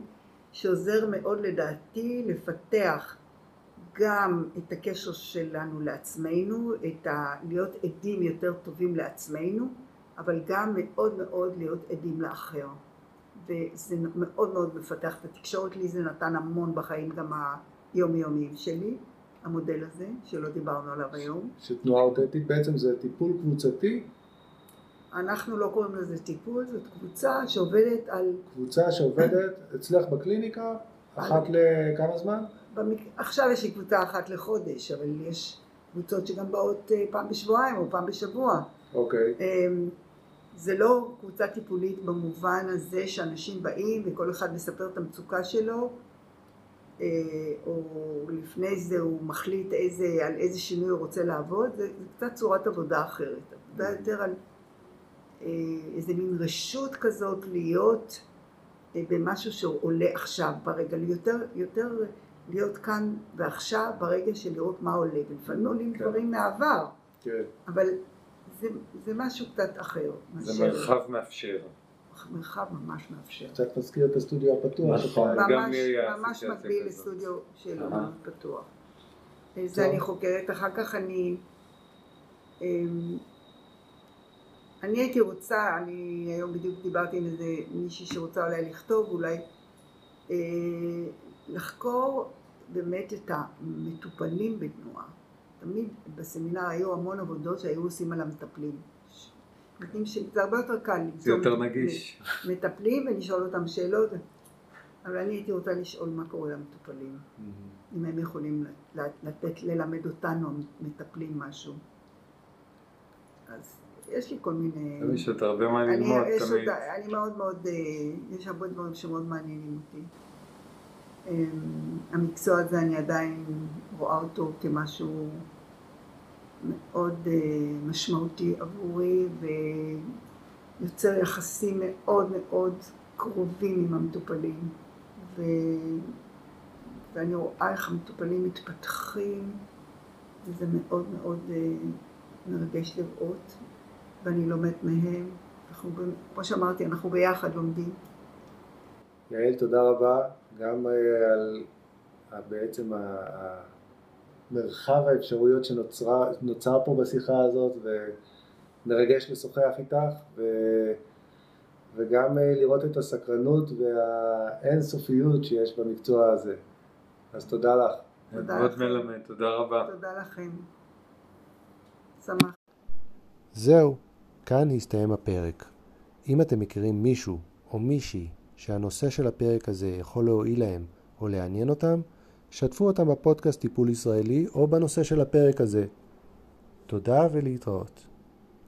שעוזר מאוד לדעתי לפתח גם את הקשר שלנו לעצמנו, את ה... להיות עדים יותר טובים לעצמנו, אבל גם מאוד מאוד להיות עדים לאחר. וזה מאוד מאוד מפתח את התקשורת, לי זה נתן המון בחיים גם היומיומיים שלי, המודל הזה, שלא דיברנו עליו היום. שתנועה אותנטית בעצם זה טיפול קבוצתי אנחנו לא קוראים לזה טיפול, זאת קבוצה שעובדת על... קבוצה שעובדת אצלך בקליניקה, אחת לכמה זמן? במק... עכשיו יש לי קבוצה אחת לחודש, אבל יש קבוצות שגם באות אה, פעם בשבועיים או פעם בשבוע. אוקיי. אמ, זה לא קבוצה טיפולית במובן הזה שאנשים באים וכל אחד מספר את המצוקה שלו, או לפני זה הוא מחליט איזה, על איזה שינוי הוא רוצה לעבוד, זה, זה קצת צורת עבודה אחרת. עבודה יותר על אה, איזה מין רשות כזאת להיות אה, במשהו שעולה עכשיו ברגע, יותר, יותר להיות כאן ועכשיו ברגע של לראות מה עולה, ולפעמים עולים כן. דברים מהעבר, כן. אבל זה, זה משהו קצת אחר. זה מאשר- מרחב מאפשר. מרחב ממש מאפשר. קצת מזכיר את הסטודיו הפתוח. נכון. ממש, ממש מקביל. לסטודיו של פתוח. זה אני חוקרת, אחר כך אני... אמ, אני הייתי רוצה, אני היום בדיוק דיברתי עם איזה מישהי שרוצה אולי לכתוב, אולי אה, לחקור באמת את המטופלים בתנועה. תמיד בסמינר היו המון עבודות שהיו עושים על המטפלים. נותנים ש- זה הרבה יותר קל זה למצוא יותר מט- נגיש. מטפלים ולשאול אותם שאלות, אבל אני הייתי רוצה לשאול מה קורה למטופלים, אם הם יכולים לתת, ללמד אותנו המטפלים משהו. אז יש לי כל מיני... יש עוד הרבה מה ללמוד תמיד. אני מאוד מאוד, אה, יש הרבה דברים שמאוד מעניינים אותי. אמ, המקצוע הזה אני עדיין רואה אותו כמשהו מאוד אה, משמעותי עבורי ויוצר יחסים מאוד מאוד קרובים עם המטופלים ו... ואני רואה איך המטופלים מתפתחים וזה מאוד מאוד אה, מרגש לראות ואני לומדת מהם. אנחנו, כמו שאמרתי, אנחנו ביחד לומדים. יעל, תודה רבה, גם אה, על בעצם מרחב האפשרויות שנוצר פה בשיחה הזאת, ומרגש לשוחח איתך, ו... וגם אה, לראות את הסקרנות והאינסופיות שיש במקצוע הזה. אז תודה לך. תודה מאוד. מלמד, תודה רבה. תודה לכם. שמח. זהו, כאן הסתיים הפרק. אם אתם מכירים מישהו או מישהי שהנושא של הפרק הזה יכול להועיל להם או לעניין אותם, שתפו אותם בפודקאסט טיפול ישראלי או בנושא של הפרק הזה. תודה ולהתראות.